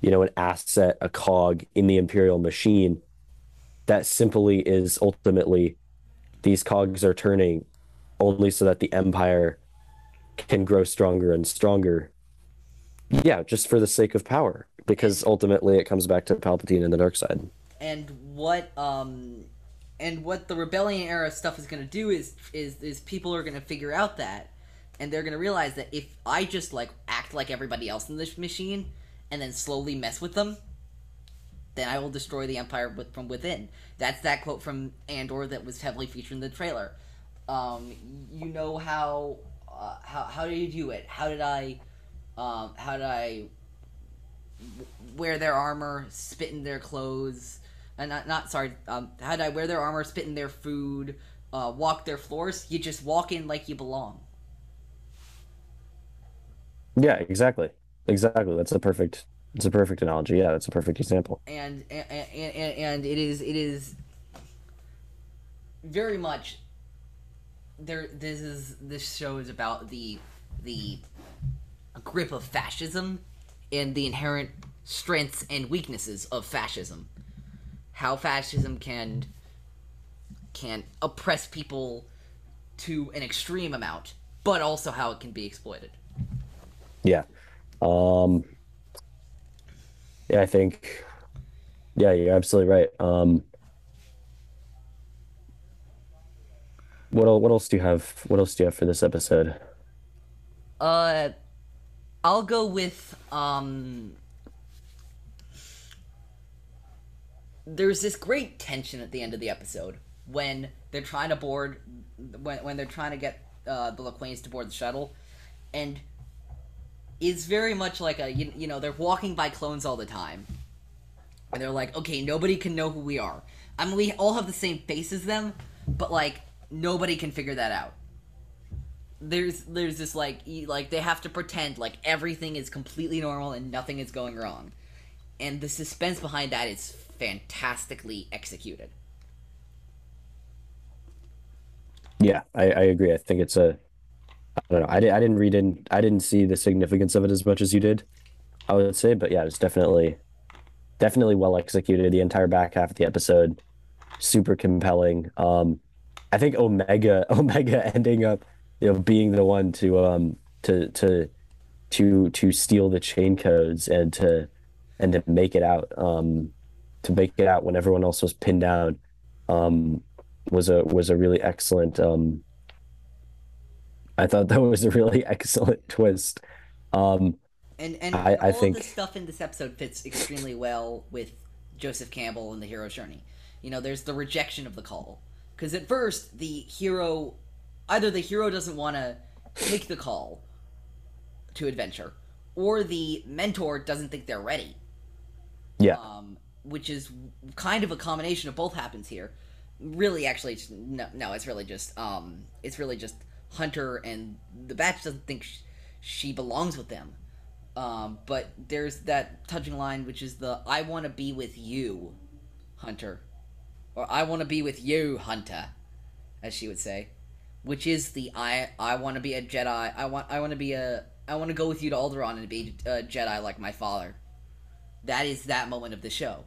you know, an asset, a cog in the Imperial machine. That simply is ultimately these cogs are turning only so that the Empire can grow stronger and stronger yeah, just for the sake of power, because ultimately it comes back to Palpatine and the dark side. And what um and what the rebellion era stuff is going to do is is is people are going to figure out that and they're going to realize that if I just like act like everybody else in this machine and then slowly mess with them then I will destroy the empire with, from within. That's that quote from Andor that was heavily featured in the trailer. Um, you know how uh, how how did you do it? How did I um, how did I wear their armor, spit in their clothes? Uh, not not sorry. Um, how did I wear their armor, spit in their food, uh, walk their floors? You just walk in like you belong. Yeah, exactly, exactly. That's a perfect, it's a perfect analogy. Yeah, that's a perfect example. and and, and, and it is it is very much there this is this show is about the the grip of fascism and the inherent strengths and weaknesses of fascism how fascism can can oppress people to an extreme amount but also how it can be exploited Yeah, um, yeah, I think, yeah, you're absolutely right. Um, what else, what else do you have? What else do you have for this episode? Uh, I'll go with um. There's this great tension at the end of the episode when they're trying to board, when when they're trying to get uh, the Lawquanes to board the shuttle, and it's very much like a you, you know they're walking by clones all the time, and they're like, okay, nobody can know who we are. I mean, we all have the same face as them, but like nobody can figure that out there's there's this like like they have to pretend like everything is completely normal and nothing is going wrong and the suspense behind that is fantastically executed Yeah, I, I agree. I think it's a, I don't know. I, di- I didn't read in, I didn't see the significance of it as much as you did, I would say. But yeah, it's definitely, definitely well executed. The entire back half of the episode super compelling. Um, I think Omega Omega ending up, you know, being the one to um to to to to steal the chain codes and to and to make it out um to make it out when everyone else was pinned down um was a was a really excellent um I thought that was a really excellent twist. Um and and I, I think the stuff in this episode fits extremely well with Joseph Campbell and the hero's journey. You know, there's the rejection of the call because at first the hero, either the hero doesn't want to take the call to adventure, or the mentor doesn't think they're ready. yeah. Um, which is kind of a combination of both happens here. Really, actually, it's- no, no, it's really just um, it's really just Hunter and the batch doesn't think sh- she belongs with them. Um, but there's that touching line, which is the "I want to be with you, Hunter," or "I want to be with you, Hunter," as she would say, which is the "I I want to be a Jedi. I want I want to be a I want to go with you to Alderaan and be a Jedi like my father." That is that moment of the show.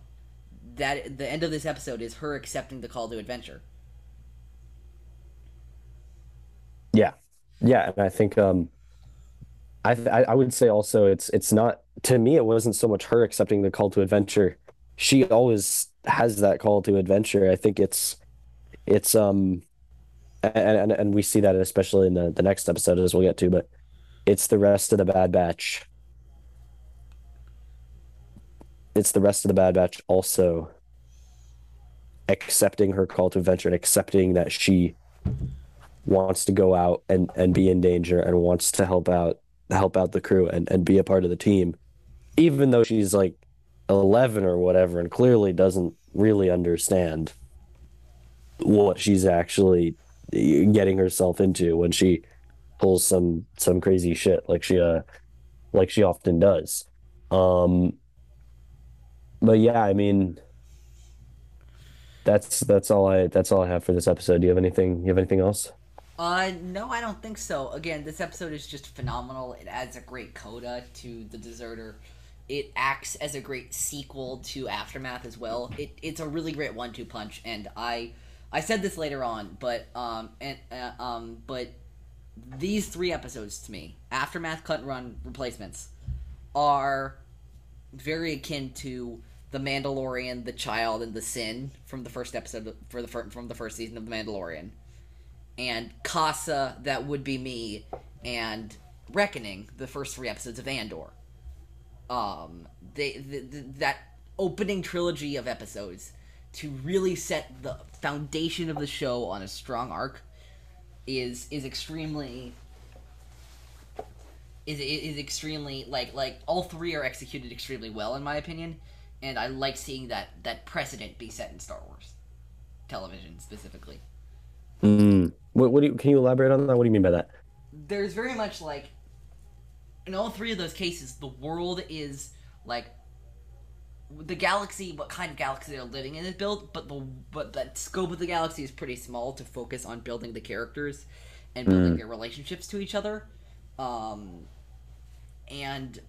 That the end of this episode is her accepting the call to adventure. Yeah, yeah, and I think um, I th- I would say also it's it's not to me it wasn't so much her accepting the call to adventure. She always has that call to adventure. I think it's it's um, and and, and we see that especially in the the next episode as we'll get to, but it's the rest of the Bad Batch. It's the rest of the Bad Batch also accepting her call to adventure and accepting that she wants to go out and and be in danger and wants to help out help out the crew and and be a part of the team even though she's like 11 or whatever and clearly doesn't really understand what she's actually getting herself into when she pulls some some crazy shit like she uh like she often does um but yeah i mean that's that's all i that's all i have for this episode do you have anything you have anything else Uh, no, I don't think so. Again, this episode is just phenomenal. It adds a great coda to the Deserter. It acts as a great sequel to Aftermath as well. It, it's a really great one-two punch, and I, I said this later on, but um, and uh, um, but these three episodes to me, Aftermath, Cut and Run, Replacements, are very akin to the Mandalorian, the Child, and the Sin from the first episode for the fir- from the first season of the Mandalorian and Kassa, that would be me, and Reckoning, the first three episodes of Andor. Um, they the, the, that opening trilogy of episodes to really set the foundation of the show on a strong arc is is extremely is is extremely like like all three are executed extremely well in my opinion, and I like seeing that that precedent be set in Star Wars television specifically. Mm. What, what do you, can you elaborate on that? What do you mean by that? there's very much like in all three of those cases the world is like the galaxy what kind of galaxy they're living in is built but the but the scope of the galaxy is pretty small to focus on building the characters and building their relationships to each other. Um and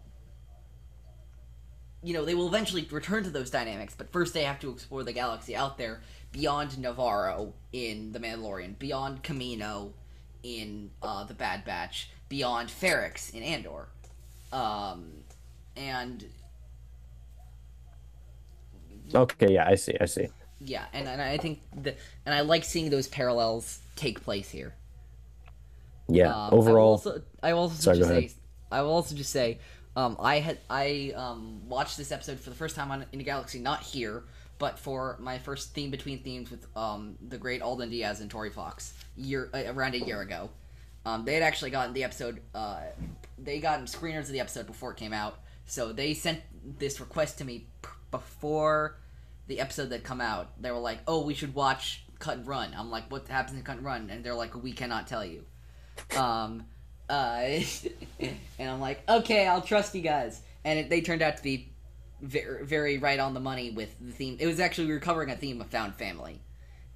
you know they will eventually return to those dynamics but first they have to explore the galaxy out there beyond Nevarro in the mandalorian beyond Kamino in uh, the Bad Batch, beyond Ferrix in Andor, um, and Okay, yeah, I see, I see. yeah, and, and I think the and I like seeing those parallels take place here. Yeah, Um, I overall, also, I will also Sorry, just say. I will also just say, um, I had I um, watched this episode for the first time on In a Galaxy, not here, but for my first theme between themes with um, the great Alden Diaz and Tori Fox year uh, around a year ago. Um, they had actually gotten the episode. Uh, they gotten screeners of the episode before it came out, so they sent this request to me before the episode that come out. They were like, "Oh, we should watch Cut and Run." I'm like, "What happens in Cut and Run?" And they're like, "We cannot tell you." Um, uh, and I'm like, "Okay, I'll trust you guys." And it, they turned out to be very, very right on the money with the theme. It was actually we were covering a theme of found family,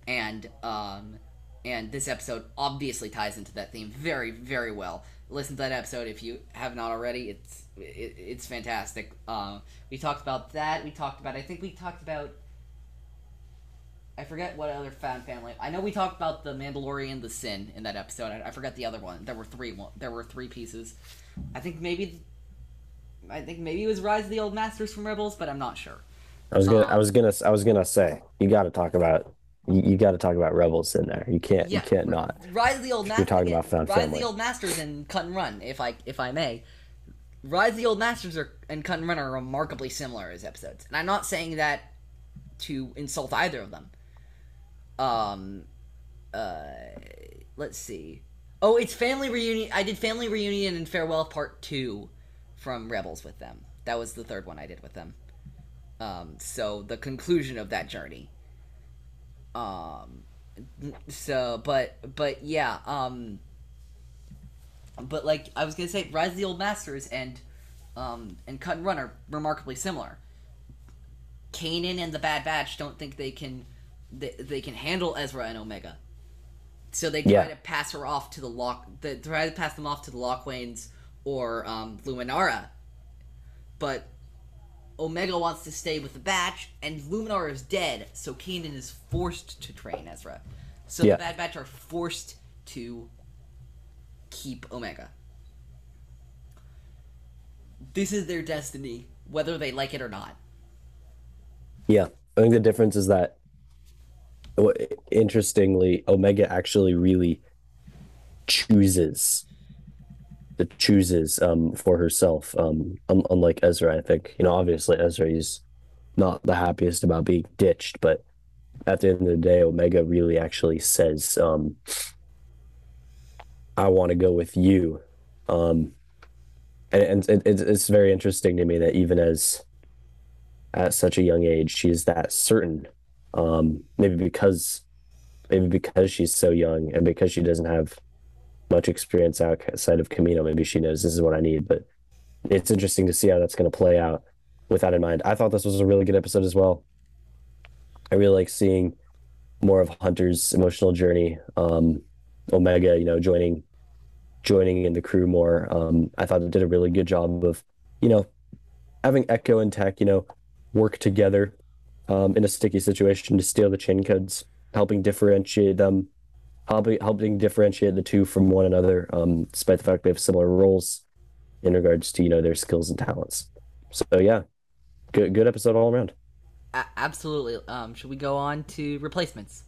and um, and this episode obviously ties into that theme very, very well. Listen to that episode if you have not already. It's it, it's fantastic. Uh, we talked about that. We talked about. I think we talked about I forget what other fan family. I know we talked about the Mandalorian, the Sin in that episode. I, I forget the other one. There were three. There were three pieces. I think maybe. I think maybe it was Rise of the Old Masters from Rebels, but I'm not sure. I was gonna, Um, I was gonna, I was gonna say, you got to talk about, you, you got to talk about Rebels in there. You can't, Yeah. you can't not. Rise of the Old masters. You're talking about Found Rise of the Old Masters and Cut and Run, if I if I may. Rise of the Old Masters are, and Cut and Run are remarkably similar as episodes, and I'm not saying that to insult either of them. Um, uh, let's see. Oh, it's family reunion. I did family reunion and farewell part two from Rebels with them. That was the third one I did with them. Um, so the conclusion of that journey. Um, so but but yeah um but like i was gonna say rise of the old masters and um and cut and run are remarkably similar kanan and the bad batch don't think they can they, they can handle ezra and omega so they try Yeah. to pass her off to the lock they try to pass them off to the Lawquanes or um luminara but Omega wants to stay with the Batch, and Luminar is dead, so Kanan is forced to train Ezra. So Yeah. the Bad Batch are forced to keep Omega. This is their destiny, whether they like it or not. Yeah, I think the difference is that, interestingly, Omega actually really chooses, the chooses um for herself. Um, un- unlike Ezra, I think you know, obviously Ezra is not the happiest about being ditched, but at the end of the day, Omega really actually says, um, "I want to go with you," um, and, and it, it's very interesting to me that even as at such a young age she's that certain. Um maybe because maybe because she's so young and because she doesn't have much experience outside of Kamino maybe she knows this is what I need but it's interesting to see how that's going to play out with that in mind. I thought this was a really good episode as well. I really like seeing more of Hunter's emotional journey um Omega you know joining joining in the crew more um I thought it did a really good job of you know having Echo and Tech you know work together um, in a sticky situation to steal the chain codes, helping differentiate them, helping helping differentiate the two from one another, um, despite the fact they have similar roles in regards to you know their skills and talents. So yeah, good good episode all around. A- absolutely. Um, should we go on to replacements?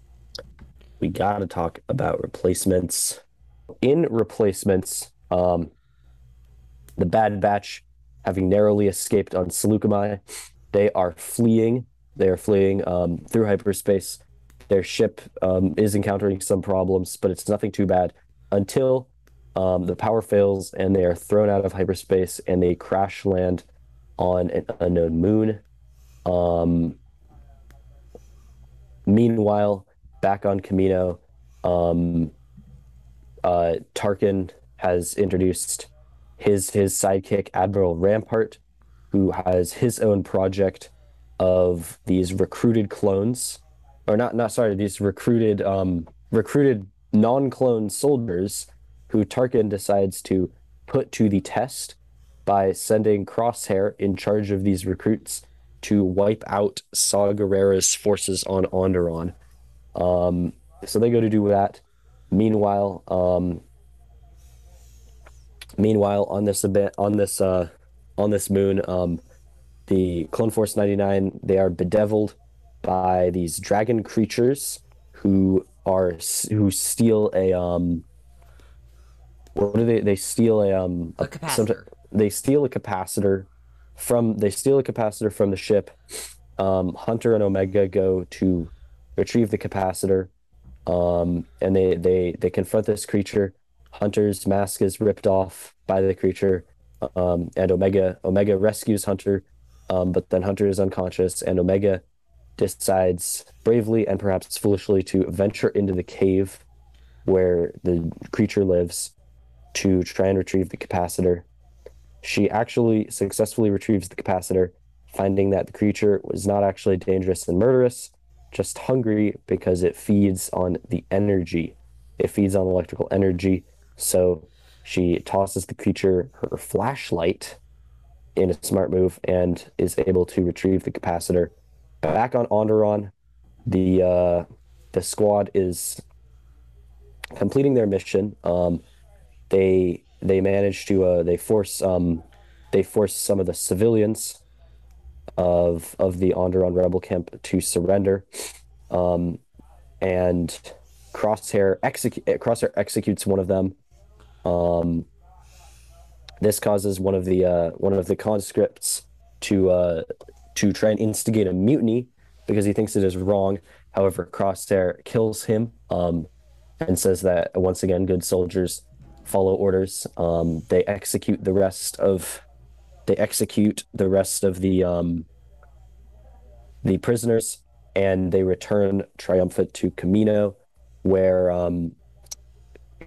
We got to talk about replacements. In replacements, um, the Bad Batch, having narrowly escaped on Saleucami, they are fleeing. They are fleeing um, through hyperspace. Their ship um, is encountering some problems, but it's nothing too bad until um, the power fails and they are thrown out of hyperspace and they crash land on an unknown moon. Um, meanwhile, back on Kamino, um, uh, Tarkin has introduced his his sidekick Admiral Rampart, who has his own project of these recruited clones, or not not sorry, these recruited um, recruited non-clone soldiers, who Tarkin decides to put to the test by sending Crosshair in charge of these recruits to wipe out Saw Gerrera's forces on Onderon. Um, so they go to do that. Meanwhile, um, meanwhile on this event, on this uh, on this moon, um, the Clone Force 99 they are bedeviled by these dragon creatures who are who steal a um what do they they steal a um A some- capacitor. they steal a capacitor from they steal a capacitor from the ship um hunter and omega go to retrieve the capacitor um and they they they confront this creature. Hunter's mask is ripped off by the creature. Um and omega omega rescues hunter. Um but then hunter is unconscious and omega decides bravely and perhaps foolishly to venture into the cave where the creature lives to try and retrieve the capacitor. She actually successfully retrieves the capacitor, finding that the creature was not actually dangerous and murderous, just hungry because it feeds on the energy. It feeds on electrical energy. So she tosses the creature her flashlight in a smart move and is able to retrieve the capacitor back on Onderon. the uh, the squad is completing their mission. Um, they they manage to uh, they force um, they force some of the civilians of of the Onderon rebel camp to surrender, um, and Crosshair execute Crosshair executes one of them. Um, this causes one of the uh, one of the conscripts to uh, to try and instigate a mutiny because he thinks it is wrong. However, Crosshair kills him um, and says that once again, good soldiers follow orders. Um, they execute the rest of they execute the rest of the um, the prisoners, and they return triumphant to Kamino, where um,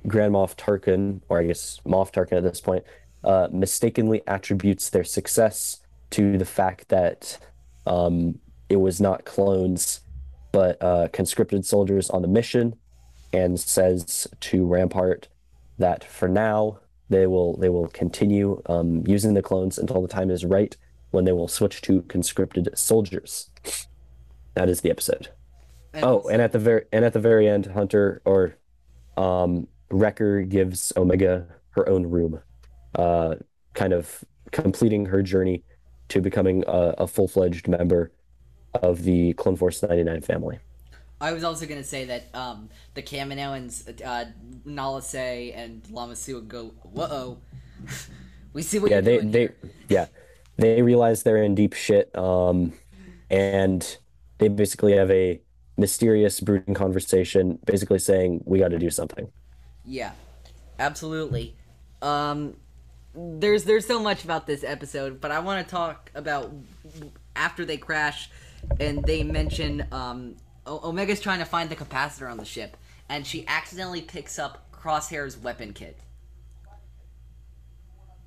Grand Moff Tarkin, or I guess Moff Tarkin at this point, uh, mistakenly attributes their success to the fact that um, it was not clones, but uh, conscripted soldiers on the mission, and says to Rampart that for now they will they will continue um, using the clones until the time is right when they will switch to conscripted soldiers. That is the episode. And oh, and at the very and at the very end, Hunter or um, Wrecker gives Omega her own room, uh, kind of completing her journey to becoming a, a full fledged member of the Clone Force 99 family. I was also going to say that um, the Kaminoans, uh, Nala Se and Su go, whoa, we see what yeah, they, they, here. yeah, they realize they're in deep shit, um, and they basically have a mysterious, brooding conversation, basically saying we got to do something. Yeah, absolutely. Um, there's there's so much about this episode, but I want to talk about after they crash, and they mention um, o- Omega's trying to find the capacitor on the ship, and she accidentally picks up Crosshair's weapon kit,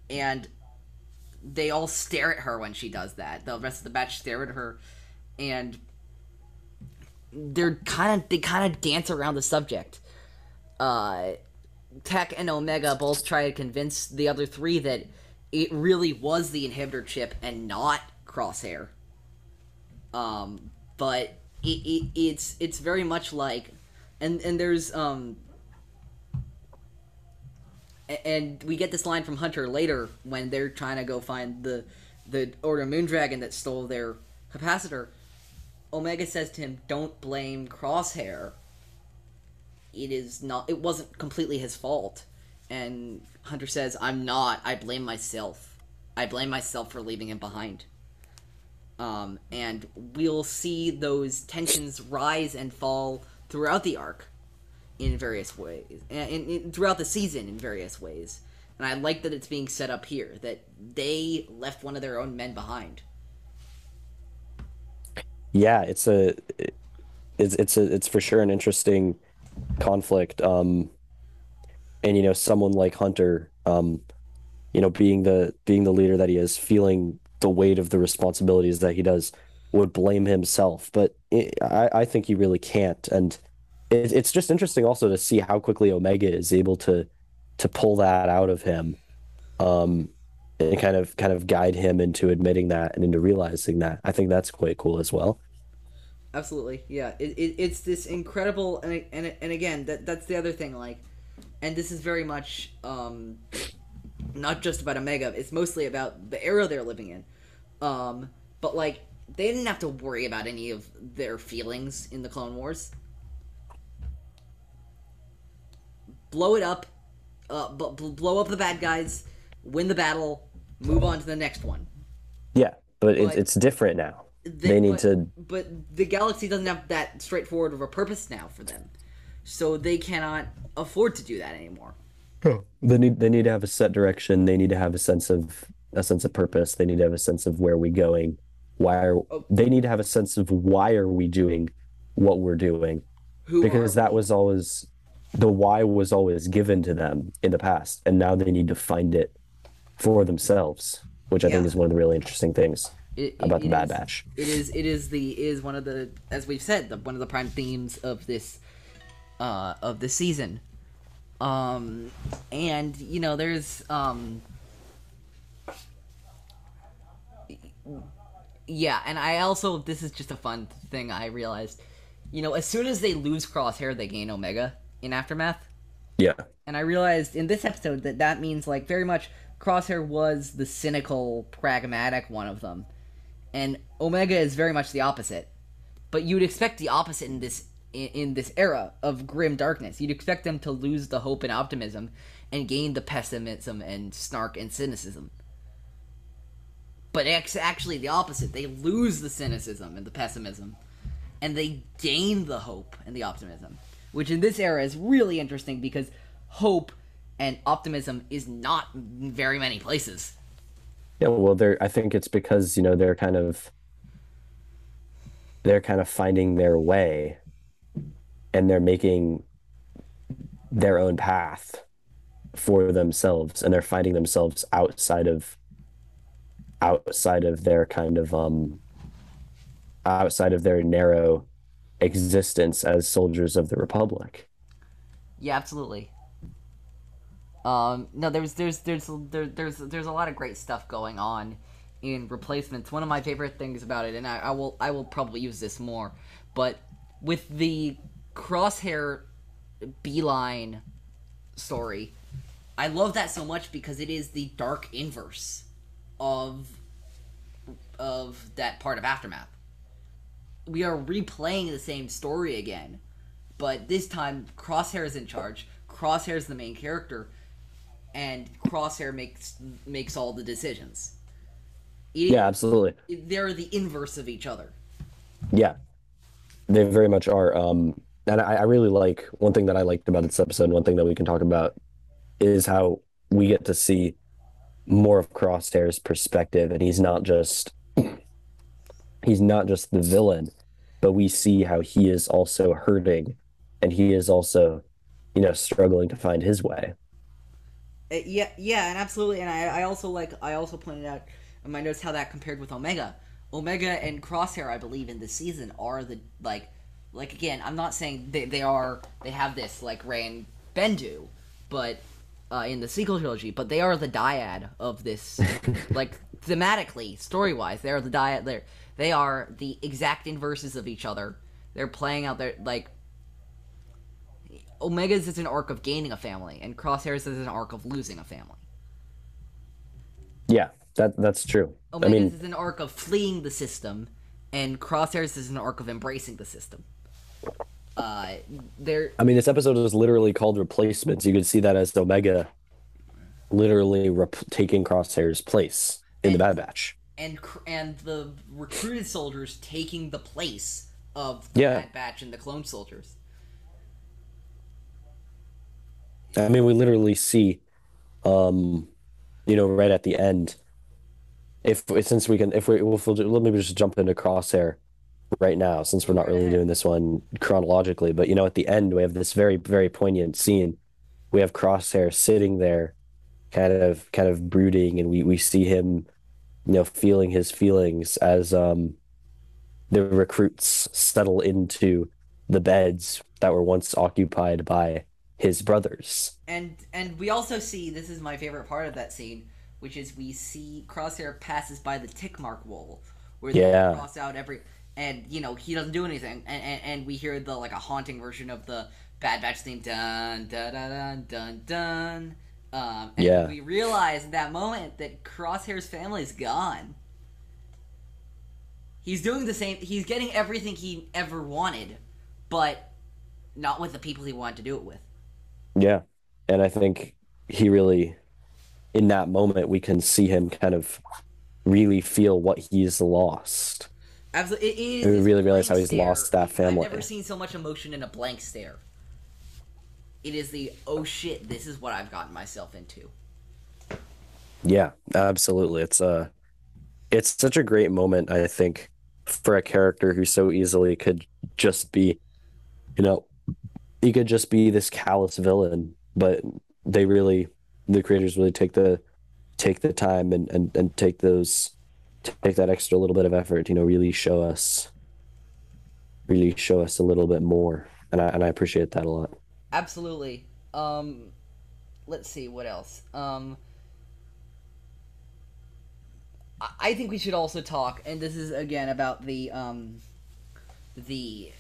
and they all stare at her when she does that. The rest of the batch stare at her, and they're kind of they kind of dance around the subject. Uh, Tech and Omega both try to convince the other three that it really was the inhibitor chip and not Crosshair. Um, but it, it it's it's very much like, and and there's um. And we get this line from Hunter later when they're trying to go find the the Order Moondragon that stole their capacitor. Omega says to him, "Don't blame Crosshair. It is not. It wasn't completely his fault." And Hunter says, "I'm not. I blame myself. I blame myself for leaving him behind." Um, and we'll see those tensions rise and fall throughout the arc in various ways, and, throughout the season in various ways. And I like that it's being set up here that they left one of their own men behind yeah, it's a it's it's a it's for sure an interesting conflict. Um, and you know, someone like Hunter, um, you know, being the being the leader that he is, feeling the weight of the responsibilities that he does, would blame himself. But it, I I think he really can't, and it, it's just interesting also to see how quickly Omega is able to to pull that out of him. Um, and kind of kind of guide him into admitting that and into realizing that. I think that's quite cool as well. Absolutely, yeah. It, it, it's this incredible, and and and again, that that's the other thing. Like, and this is very much um, not just about Omega. It's mostly about the era they're living in. Um, but like, they didn't have to worry about any of their feelings in the Clone Wars. Blow it up, uh, blow up the bad guys, win the battle, move on to the next one. Yeah, but, but it's, it's different now. They, they need but, to. But the galaxy doesn't have that straightforward of a purpose now for them, so they cannot afford to do that anymore. They need they need to have a set direction. They need to have a sense of a sense of purpose. They need to have a sense of where we're going. Why are they need to have a sense of why are we doing what we're doing? Who because that was always the why was always given to them in the past, and now they need to find it for themselves, which I yeah. think is one of the really interesting things it, about it, the Bad is, Batch. It is it is the is one of the as we've said the, one of the prime themes of this uh of the season. Um and you know there's um yeah, and I also this is just a fun thing I realized. you know, as soon as they lose Crosshair, they gain Omega in Aftermath. Yeah. And I realized in this episode that that means like very much Crosshair was the cynical, pragmatic one of them, and Omega is very much the opposite. But you'd expect the opposite in this in, in this era of grim darkness. You'd expect them to lose the hope and optimism and gain the pessimism and snark and cynicism. But it's actually the opposite. They lose the cynicism and the pessimism, and they gain the hope and the optimism, which in this era is really interesting because hope and optimism is not in very many places. Yeah, well, they're. I think it's because you know they're kind of they're kind of finding their way, and they're making their own path for themselves, and they're finding themselves outside of outside of their kind of um outside of their narrow existence as soldiers of the republic. Yeah, absolutely. Um, no, there's there's there's there, there's there's a lot of great stuff going on in replacements. One of my favorite things about it, and I, I will I will probably use this more, but with the crosshair beeline story, I love that so much because it is the dark inverse of of that part of aftermath. We are replaying the same story again, but this time Crosshair is in charge. Crosshair is the main character, and Crosshair makes makes all the decisions. It- Yeah, absolutely. they're the inverse of each other. Yeah, they very much are. Um, and I, I really like one thing that I liked about this episode, one thing that we can talk about is how we get to see more of Crosshair's perspective, and he's not just he's not just the villain, but we see how he is also hurting, and he is also, you know, struggling to find his way. Uh, yeah, yeah, and absolutely. And I, I also like I also pointed out in my notes how that compared with Omega. Omega and Crosshair, I believe, in this season are the like, like again. I'm not saying they, they are they have this like Rey and Bendu, but uh, in the sequel trilogy, but they are the dyad of this, like thematically, story wise, they are the dyad. They they are the exact inverses of each other. They're playing out their like Omega's is an arc of gaining a family, and Crosshairs is an arc of losing a family. Yeah, that that's true. I Omega's mean, is an arc of fleeing the system, and Crosshairs is an arc of embracing the system. Uh, they're I mean, this episode is literally called Replacements. You could see that as Omega literally rep- taking Crosshair's place in the Bad Batch. and and the recruited soldiers taking the place of the Yeah. Bad Batch and the clone soldiers. I mean, we literally see, um, you know, right at the end. If since we can, if we, if we'll, let me just jump into Crosshair right now, since we're not really doing this one chronologically. But you know, at the end, we have this very, very poignant scene. We have Crosshair sitting there, kind of, kind of brooding, and we we see him, you know, feeling his feelings as um, the recruits settle into the beds that were once occupied by his brothers. And and we also see this is my favorite part of that scene, which is we see Crosshair passes by the tick mark wall, where they Yeah. cross out every, and you know he doesn't do anything, and, and and we hear the like a haunting version of the Bad Batch theme, dun dun dun dun dun dun. Um, and Yeah. we realize in that moment that Crosshair's family's gone. He's doing the same. He's getting everything he ever wanted, but not with the people he wanted to do it with. Yeah. And I think he really, in that moment, we can see him kind of really feel what he's lost. Absolutely, it is. We really realize how he's lost that family. I've never seen so much emotion in a blank stare. It is the oh shit, this is what I've gotten myself into. Yeah, absolutely. It's uh it's such a great moment, I think, for a character who so easily could just be, you know, he could just be this callous villain, but they really the creators really take the take the time and and, and take those take that extra little bit of effort, you know, really show us, really show us a little bit more. And I, and I appreciate that a lot. Absolutely. Um, let's see what else. Um, I think we should also talk, and this is again about the, um, the,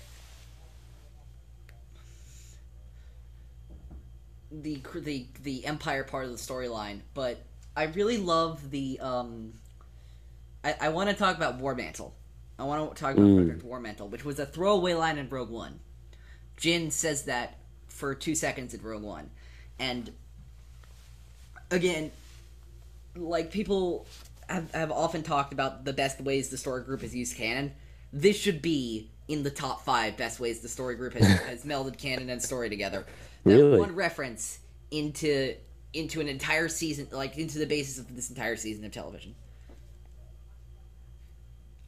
the, the, the empire part of the storyline, but I really love the, um, I, I want to talk about War Mantle. I want to talk about Mm. Project War Mantle, which was a throwaway line in Rogue One. Jin says that for two seconds in Rogue One, and again, like people have, have often talked about the best ways the story group has used canon. This should be in the top five best ways the story group has, has melded canon and story together. That Really? one reference into into an entire season, like into the basis of this entire season of television.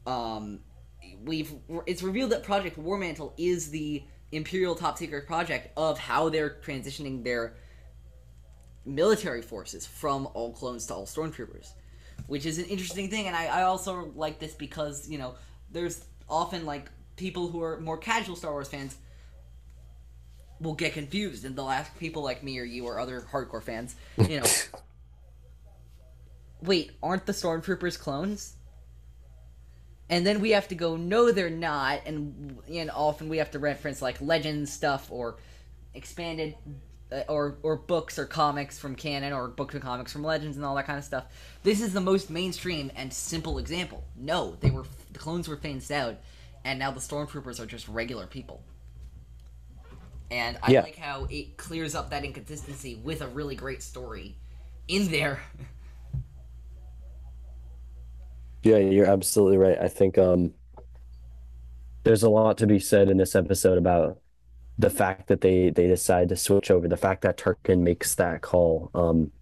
Um, we've it's revealed that Project War Mantle is the Imperial top secret project of how they're transitioning their military forces from all clones to all stormtroopers, which is an interesting thing. And I, I also like this because you know there's often like people who are more casual Star Wars fans will get confused, and they'll ask people like me or you or other hardcore fans, you know, wait, aren't the stormtroopers clones? And then we have to go, no, they're not, and and often we have to reference like legends stuff or expanded uh, or or books or comics from canon or books and comics from legends and all that kind of stuff. This is the most mainstream and simple example. No, they were the clones were phased out, and now the stormtroopers are just regular people. And I Yeah. like how it clears up that inconsistency with a really great story in there. Yeah, you're absolutely right. I think um there's a lot to be said in this episode about the fact that they they decide to switch over, the fact that Tarkin makes that call. Um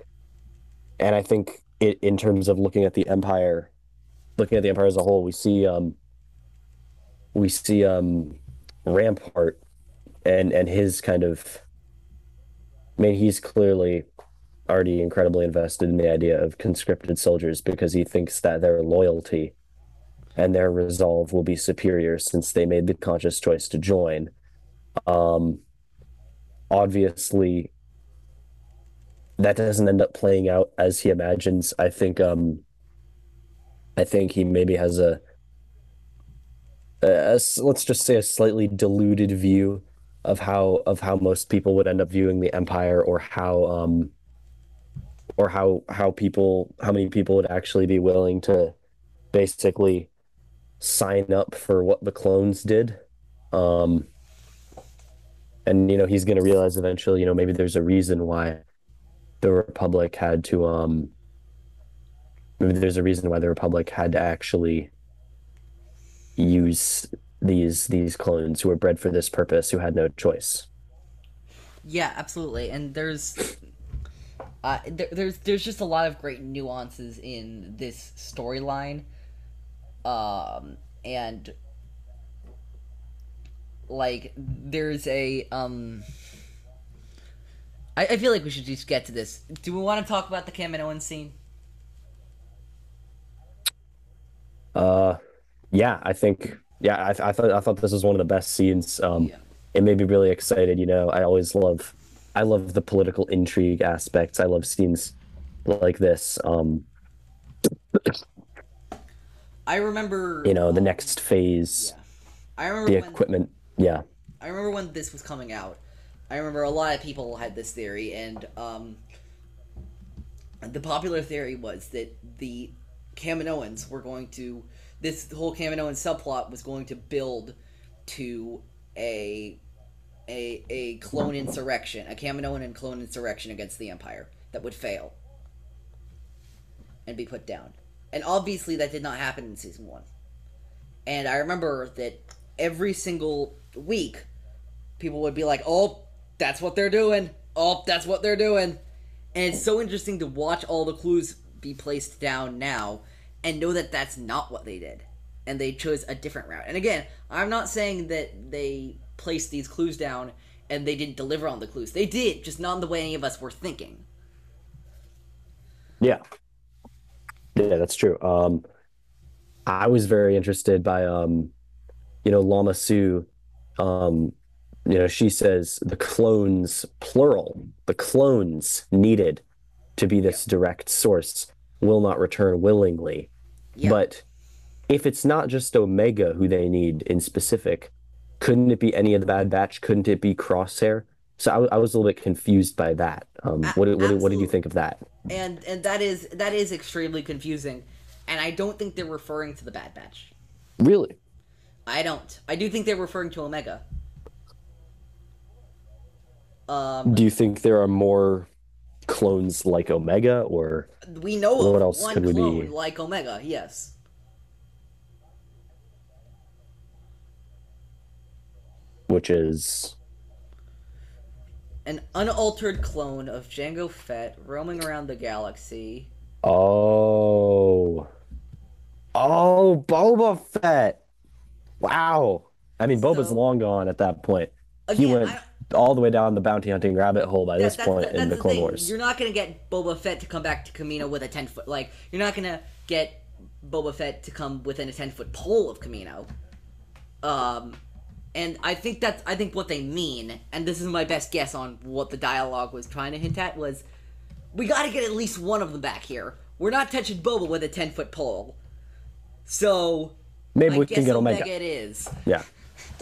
and I think it in terms of looking at the Empire, looking at the Empire as a whole, we see um we see um Rampart and and his kind of I mean he's clearly already incredibly invested in the idea of conscripted soldiers because he thinks that their loyalty and their resolve will be superior since they made the conscious choice to join. Um, obviously, that doesn't end up playing out as he imagines. I think, um, I think he maybe has a let's just say a slightly diluted view of how of how most people would end up viewing the empire or how um or how how people how many people would actually be willing to basically sign up for what the clones did um and you know he's going to realize eventually you know maybe there's a reason why the republic had to um maybe there's a reason why the republic had to actually use these these clones who were bred for this purpose who had no choice Yeah, absolutely. And there's uh, there, there's there's just a lot of great nuances in this storyline, um, and like there's a um. I, I feel like we should just get to this. Do we want to talk about the Kaminoan scene? Uh, yeah, I think yeah, I, I thought I thought this was one of the best scenes. Um, Yeah. it made me really excited. You know, I always love, I love the political intrigue aspects. I love scenes like this. Um, I remember. you know, the um, next phase, Yeah. I remember the when, equipment. Yeah, I remember when this was coming out. I remember a lot of people had this theory, and um, the popular theory was that the Kaminoans were going to this whole Kaminoan subplot was going to build to a a a clone insurrection, a Kaminoan and clone insurrection against the Empire that would fail and be put down. And obviously, that did not happen in season one. And I remember that every single week, people would be like, "Oh, that's what they're doing. Oh, that's what they're doing." And it's so interesting to watch all the clues be placed down now and know that that's not what they did. And they chose a different route. And again, I'm not saying that they placed these clues down and they didn't deliver on the clues. They did, just not in the way any of us were thinking. yeah, yeah. That's true. Um, I was very interested by um, you know, Lama Su Um, you know, she says the clones, plural, the clones needed to be this direct source will not return willingly. Yeah. But if it's not just Omega who they need in specific, couldn't it be any of the Bad Batch? Couldn't it be Crosshair? So I, I was a little bit confused by that. Um, A- what, did- what, what did you think of that? and and that is that is extremely confusing, and I don't think they're referring to the Bad Batch. Really? I don't. I do think they're referring to Omega. Um, Do you think there are more clones like Omega, or we know What else one could we be- like Omega. Yes. Which is An unaltered clone of Jango Fett roaming around the galaxy. oh, oh, Boba Fett. Wow. I mean, Boba's So- long gone at that point. he went I- all the way down the bounty hunting rabbit hole by That- this that's point the, in the the Clone thing. Wars. You're not gonna get Boba Fett to come back to Kamino with a ten foot like you're not gonna get Boba Fett to come within a ten foot pole of Kamino. Um, and I think that's I think what they mean, and this is my best guess on what the dialogue was trying to hint at was, we got to get at least one of them back here. We're not touching Boba with a ten foot pole, so Maybe I we can get Omega, Omega. it is. Yeah.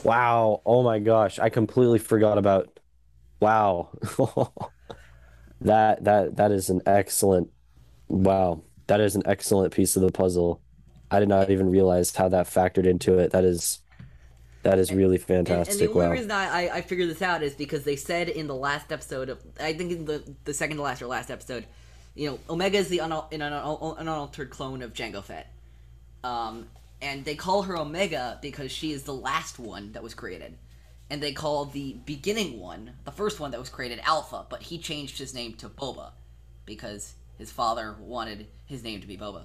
Wow. Oh my gosh. I completely forgot about wow. That that that is an excellent wow. That is an excellent piece of the puzzle. I did not even realize how that factored into it. That is that is really And, and the only Wow. reason I, I, I figured this out is because they said in the last episode of I think in the the second to last or last episode, you know, Omega is the unal- an unaltered clone of Jango Fett, um, and they call her Omega because she is the last one that was created, and they call the beginning one, the first one that was created, Alpha, but he changed his name to Boba because his father wanted his name to be Boba.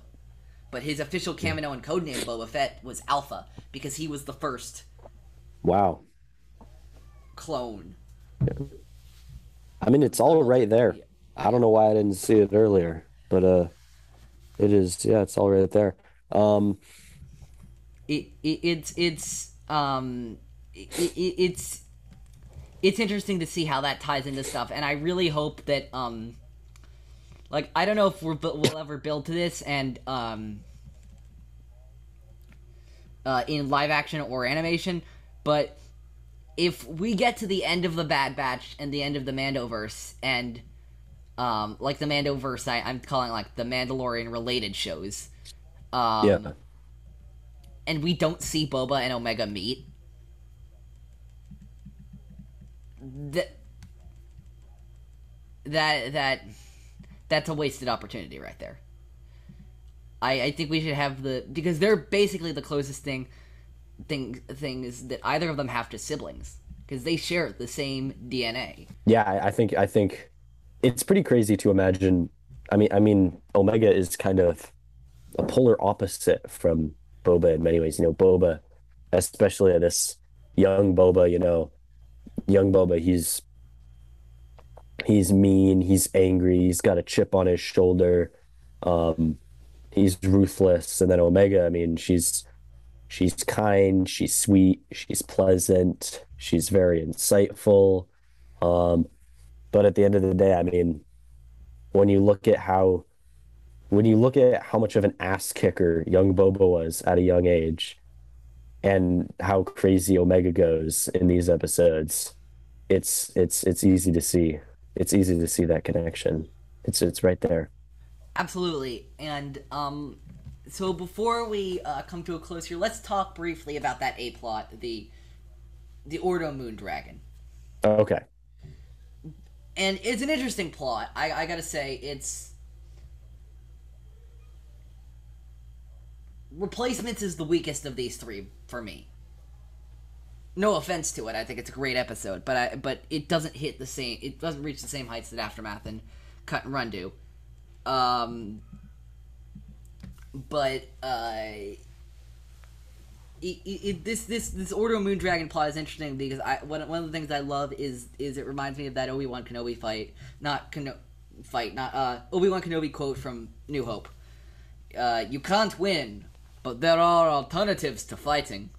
But his official Kaminoan codename Boba Fett was Alpha because he was the first Wow. clone. I mean it's all right there. I don't know why I didn't see it earlier, but uh it is yeah, it's all right there. Um it, it it's it's um it, it, it's it's interesting to see how that ties into stuff and i really hope that um like i don't know if we're, we'll ever build to this and um uh in live action or animation but if we get to the end of the bad batch and the end of the mandoverse and um like the mandoverse I, i'm calling like the mandalorian related shows um yeah. and we don't see Boba and Omega meet, that that that that's a wasted opportunity right there. I I think we should have the because they're basically the closest thing thing things that either of them have to siblings because they share the same DNA. Yeah, I, think I think it's pretty crazy to imagine. I mean, I mean, Omega is kind of a polar opposite from Boba in many ways. You know, Boba, especially this young Boba. You know, young Boba. He's he's mean. He's angry. He's got a chip on his shoulder. Um, he's ruthless. And then Omega. I mean, she's she's kind. She's sweet. She's pleasant. She's very insightful. Um, but at the end of the day, I mean, when you look at how when you look at how much of an ass kicker young Boba was at a young age and how crazy Omega goes in these episodes, it's it's it's easy to see. It's easy to see that connection. It's it's right there. Absolutely. And um so before we uh, come to a close here, let's talk briefly about that A plot, the the Ordo Moon Dragon. Okay. And it's an interesting plot. I, I gotta say, it's replacements is the weakest of these three for me. No offense to it, I think it's a great episode, but I but it doesn't hit the same. It doesn't reach the same heights that Aftermath and Cut and Run do. Um, but uh, it, it, this this this Order of Moon Dragon plot is interesting because I one, one of the things I love is is it reminds me of that Obi Wan Kenobi fight, not Keno- fight, not uh Obi Wan Kenobi quote from New Hope. Uh, you can't win, but there are alternatives to fighting.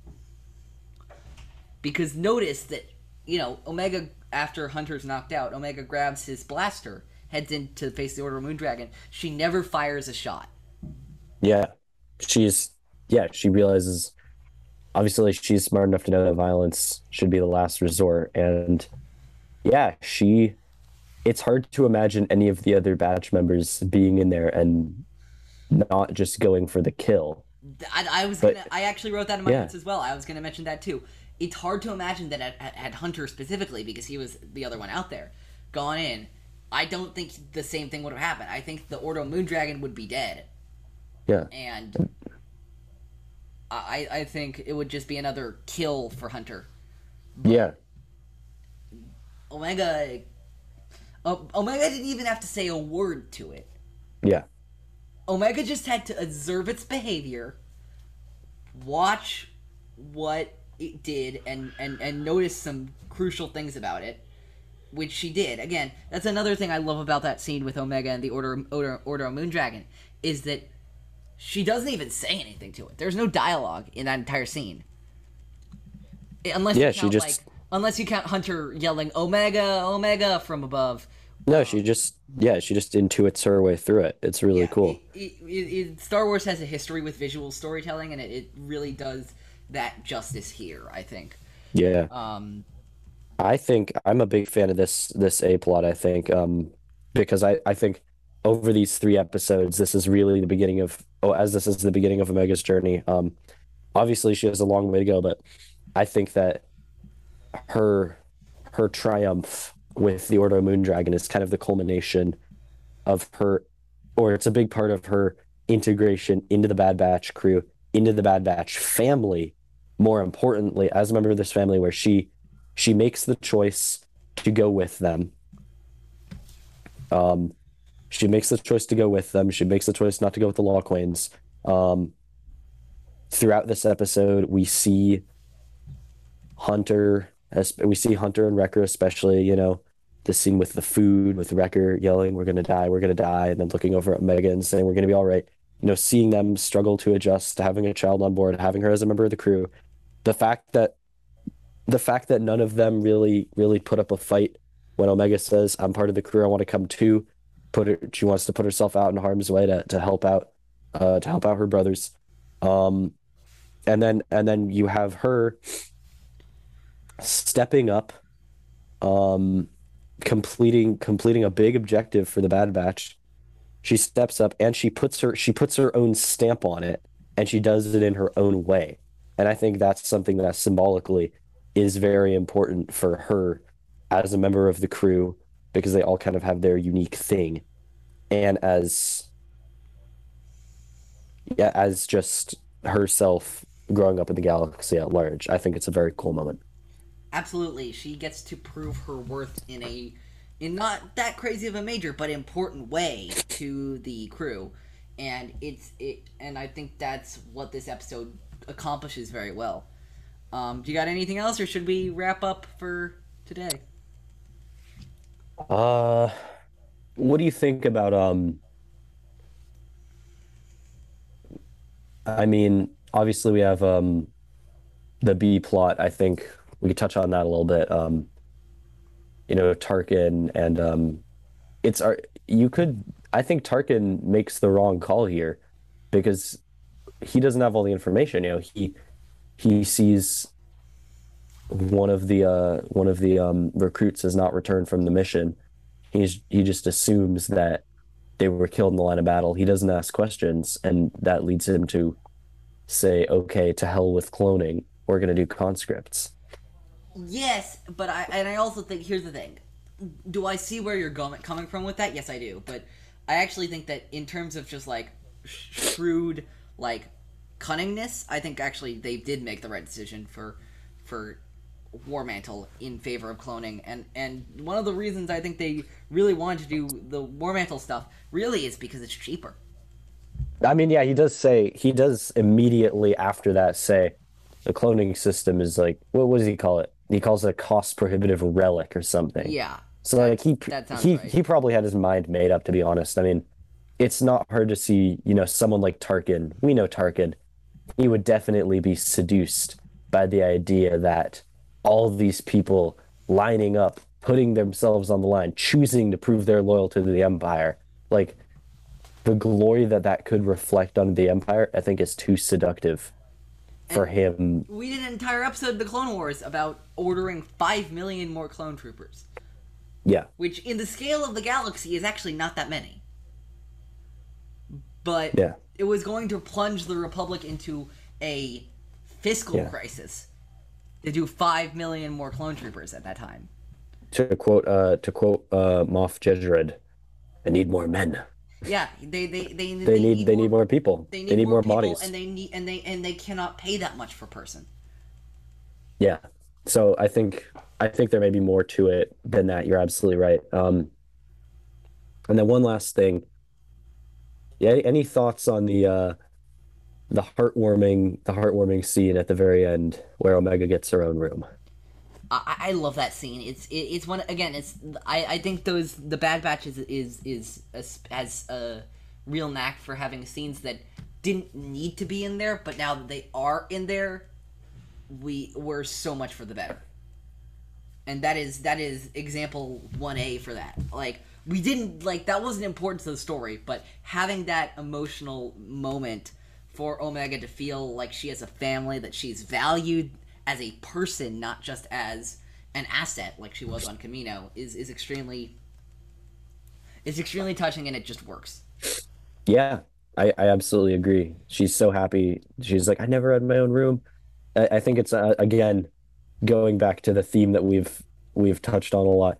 Because notice that you know Omega after Hunter's knocked out, Omega grabs his blaster, heads in to face the Order of Moon Dragon. She never fires a shot. Yeah. She's yeah, she realizes obviously she's smart enough to know that violence should be the last resort and yeah, she. It's hard to imagine any of the other batch members being in there and not just going for the kill. I, I was But- gonna. I actually wrote that in my Yeah. notes as well. I was gonna mention that too. It's hard to imagine that at, at, Hunter specifically because he was the other one out there, gone in. I don't think the same thing would have happened. I think the Ordo Moondragon would be dead, Yeah, and I I think it would just be another kill for Hunter. yeah, Omega. Omega didn't even have to say a word to it. yeah, Omega just had to observe its behavior, watch what it did, and, and, and notice some crucial things about it, which she did. Again, that's another thing I love about that scene with Omega and the Order Order, Order of Moondragon is that she doesn't even say anything to it. There's no dialogue in that entire scene, unless Yeah, you she count, just- like unless you count Hunter yelling Omega Omega from above. No, she just yeah, she just intuits her way through it. It's really cool. It, it, it, Star Wars has a history with visual storytelling, and it, it really does that justice here. I think. Yeah. Um, I think I'm a big fan of this this A plot, I think. Um because I, I think over these three episodes, this is really the beginning of oh, as this is the beginning of Omega's journey. Um obviously she has a long way to go, but I think that her her triumph with the Order of Moondragon is kind of the culmination of her or it's a big part of her integration into the Bad Batch crew, into the Bad Batch family, more importantly, as a member of this family where she she makes the choice to go with them. Um, she makes the choice to go with them. She makes the choice not to go with the Lawquanes. Um, throughout this episode, we see Hunter, we see Hunter and Wrecker, especially, you know, the scene with the food, with Wrecker yelling, "We're gonna die, we're gonna die," and then looking over at Megan and saying, "We're gonna be all right." You know, seeing them struggle to adjust to having a child on board, having her as a member of the crew, the fact that the fact that none of them really really put up a fight when Omega says, "I'm part of the crew. I want to come too." Put her. She wants to put herself out in harm's way to to help out, uh, to help out her brothers. Um, and then and then you have her stepping up, um, completing completing a big objective for the Bad Batch. She steps up and she puts her she puts her own stamp on it, and she does it in her own way. And I think that's something that symbolically is very important for her as a member of the crew because they all kind of have their unique thing. And as yeah, as just herself growing up in the galaxy at large, I think it's a very cool moment. absolutely, she gets to prove her worth in a, in not that crazy of a major but important way to the crew, and it's it, and I think that's what this episode accomplishes very well. Um, do you got anything else, or should we wrap up for today? Uh, what do you think about um? I mean, obviously we have um, the B plot. I think we could touch on that a little bit. Um, you know, Tarkin and um, it's our. You could. I think Tarkin makes the wrong call here, because he doesn't have all the information. You know, he he sees one of the uh one of the um recruits has not returned from the mission. He's he just assumes that they were killed in the line of battle. He doesn't ask questions, and that leads him to say, "Okay, to hell with cloning. We're gonna do conscripts." Yes, but I and I also think here's the thing. Do I see where you're coming from with that? Yes, I do. But I actually think that in terms of just like shrewd like cunningness, I think actually they did make the right decision for for War Mantle in favor of cloning. And and one of the reasons I think they really wanted to do the War Mantle stuff really is because it's cheaper. I mean, yeah, he does say he does immediately after that say the cloning system is like what, what does he call it? He calls it a cost prohibitive relic or something. Yeah. So like he he right. he probably had his mind made up to be honest. I mean, it's not hard to see, you know, someone like Tarkin. We know Tarkin. He would definitely be seduced by the idea that all these people lining up, putting themselves on the line, choosing to prove their loyalty to the Empire, like the glory that that could reflect on the Empire, I think is too seductive for him. We did an entire episode of the Clone Wars about ordering five million more clone troopers. Yeah. which in the scale of the galaxy is actually not that many. But Yeah. it was going to plunge the Republic into a fiscal Yeah. crisis to do five million more clone troopers at that time. To quote uh to quote uh Moff Jerjerrod, I need more men. Yeah, they they they, They, need, they need more people. they need, more, people, bodies. and they need and they and they cannot pay that much per person. Yeah. So I think I think there may be more to it than that. You're absolutely right. Um, and then one last thing. Yeah, any thoughts on the uh the heartwarming the heartwarming scene at the very end where Omega gets her own room? I, I love that scene. It's it, it's one again. It's I, I think those the Bad Batch is is is a, has a real knack for having scenes that didn't need to be in there, but now that they are in there, we we're so much for the better. And that is that is example one A for that. Like we didn't like that wasn't important to the story, but having that emotional moment for Omega to feel like she has a family, that she's valued as a person, not just as an asset like she was on Kamino, is is extremely is extremely touching and it just works. Yeah, I, I absolutely agree. She's so happy. She's like, I never had my own room. I, I think it's uh, again going back to the theme that we've we've touched on a lot.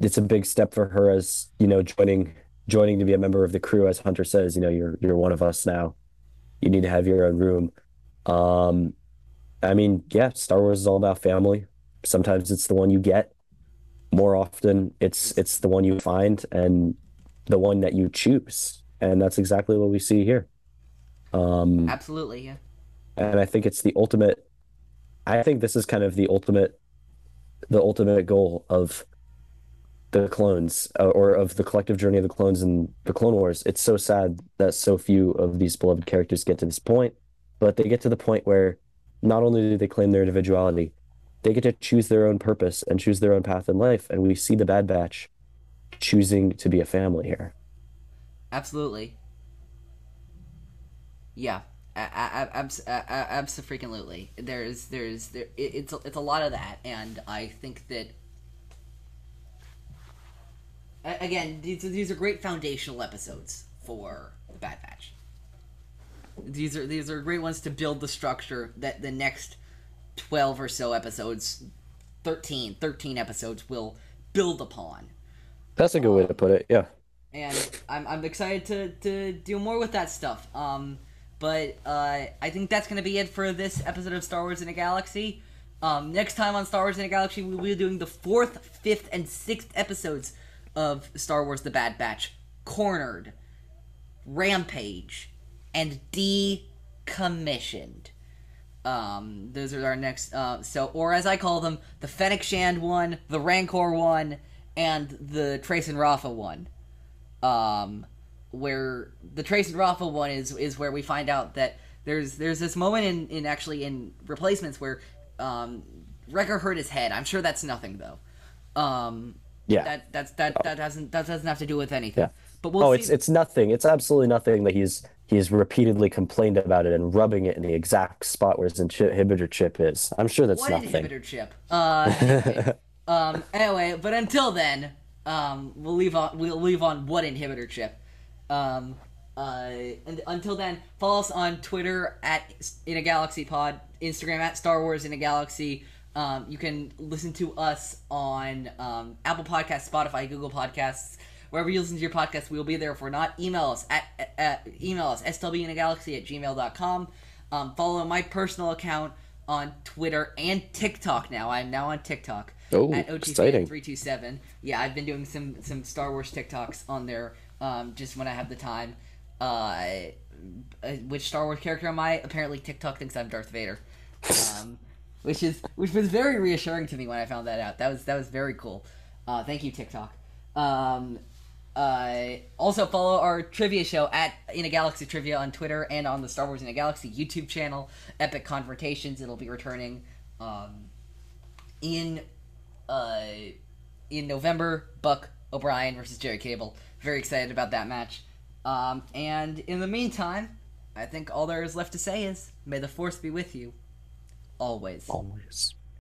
It's a big step for her as you know joining joining to be a member of the crew. As Hunter says, you know, you're you're one of us now. You need to have your own room. Um, I mean, yeah, Star Wars is all about family. Sometimes it's the one you get. More often, it's it's the one you find and the one that you choose and that's exactly what we see here. Um, Absolutely, yeah. and I think it's the ultimate. I think this is kind of the ultimate, the ultimate goal of the clones, uh, or of the collective journey of the clones in the Clone Wars. It's so sad that so few of these beloved characters get to this point, but they get to the point where not only do they claim their individuality, they get to choose their own purpose and choose their own path in life. And we see the Bad Batch choosing to be a family here. Absolutely. Yeah, absolutely. There's, there's, there. It's, it's a lot of that, and I think that. Again, these, these are great foundational episodes for the Bad Batch. These are these are great ones to build the structure that the next twelve or so episodes, 13, 13 episodes will build upon. That's a good way to put it. Yeah and I'm, I'm excited to, to do more with that stuff. Um, but uh, I think that's going to be it for this episode of Star Wars in a Galaxy. Um, next time on Star Wars in a Galaxy, we'll be doing the fourth, fifth, and sixth episodes of Star Wars The Bad Batch Cornered, Rampage, and Decommissioned. Um, those are our next. Uh, so, or as I call them, the Fennec Shand one, the Rancor one, and the Trace and Rafa one um, where the Trace and Rafa one is is where we find out that there's there's this moment in, in actually in replacements where um, Wrecker hurt his head. I'm sure that's nothing though. Um, yeah, that that's that that doesn't that doesn't have to do with anything. Yeah. But we'll oh, see. it's it's nothing. It's absolutely nothing that he's he's repeatedly complained about it and rubbing it in the exact spot where his inhibitor chip is. I'm sure that's what nothing. inhibitor chip? Uh, anyway, um, anyway, but until then, um, we'll leave on we'll leave on what inhibitor chip. Um, uh, and until then, follow us on Twitter at in a galaxy pod, Instagram at Star Wars in a galaxy. Um, you can listen to us on um, Apple Podcasts, Spotify, Google Podcasts, wherever you listen to your podcast. We'll be there. If we're not, email us at, at, at email us slbinagalaxy at gmail.com. Um, follow my personal account on Twitter and TikTok. Now I'm now on TikTok. Oh, exciting! Three two seven. Yeah, I've been doing some some Star Wars TikToks on there, um, just when I have the time. Uh, uh, which Star Wars character am I? Apparently, TikTok thinks I'm Darth Vader, um, which is which was very reassuring to me when I found that out. That was that was very cool. Uh, thank you, TikTok. Um, uh, also follow our trivia show at In a Galaxy Trivia on Twitter and on the Star Wars In a Galaxy YouTube channel. Epic Confrontations. It'll be returning um, in uh, in November, Buck O'Brien versus Jerry Cable. Very excited about that match. Um, and in the meantime, I think all there is left to say is, may the force be with you. Always. Always.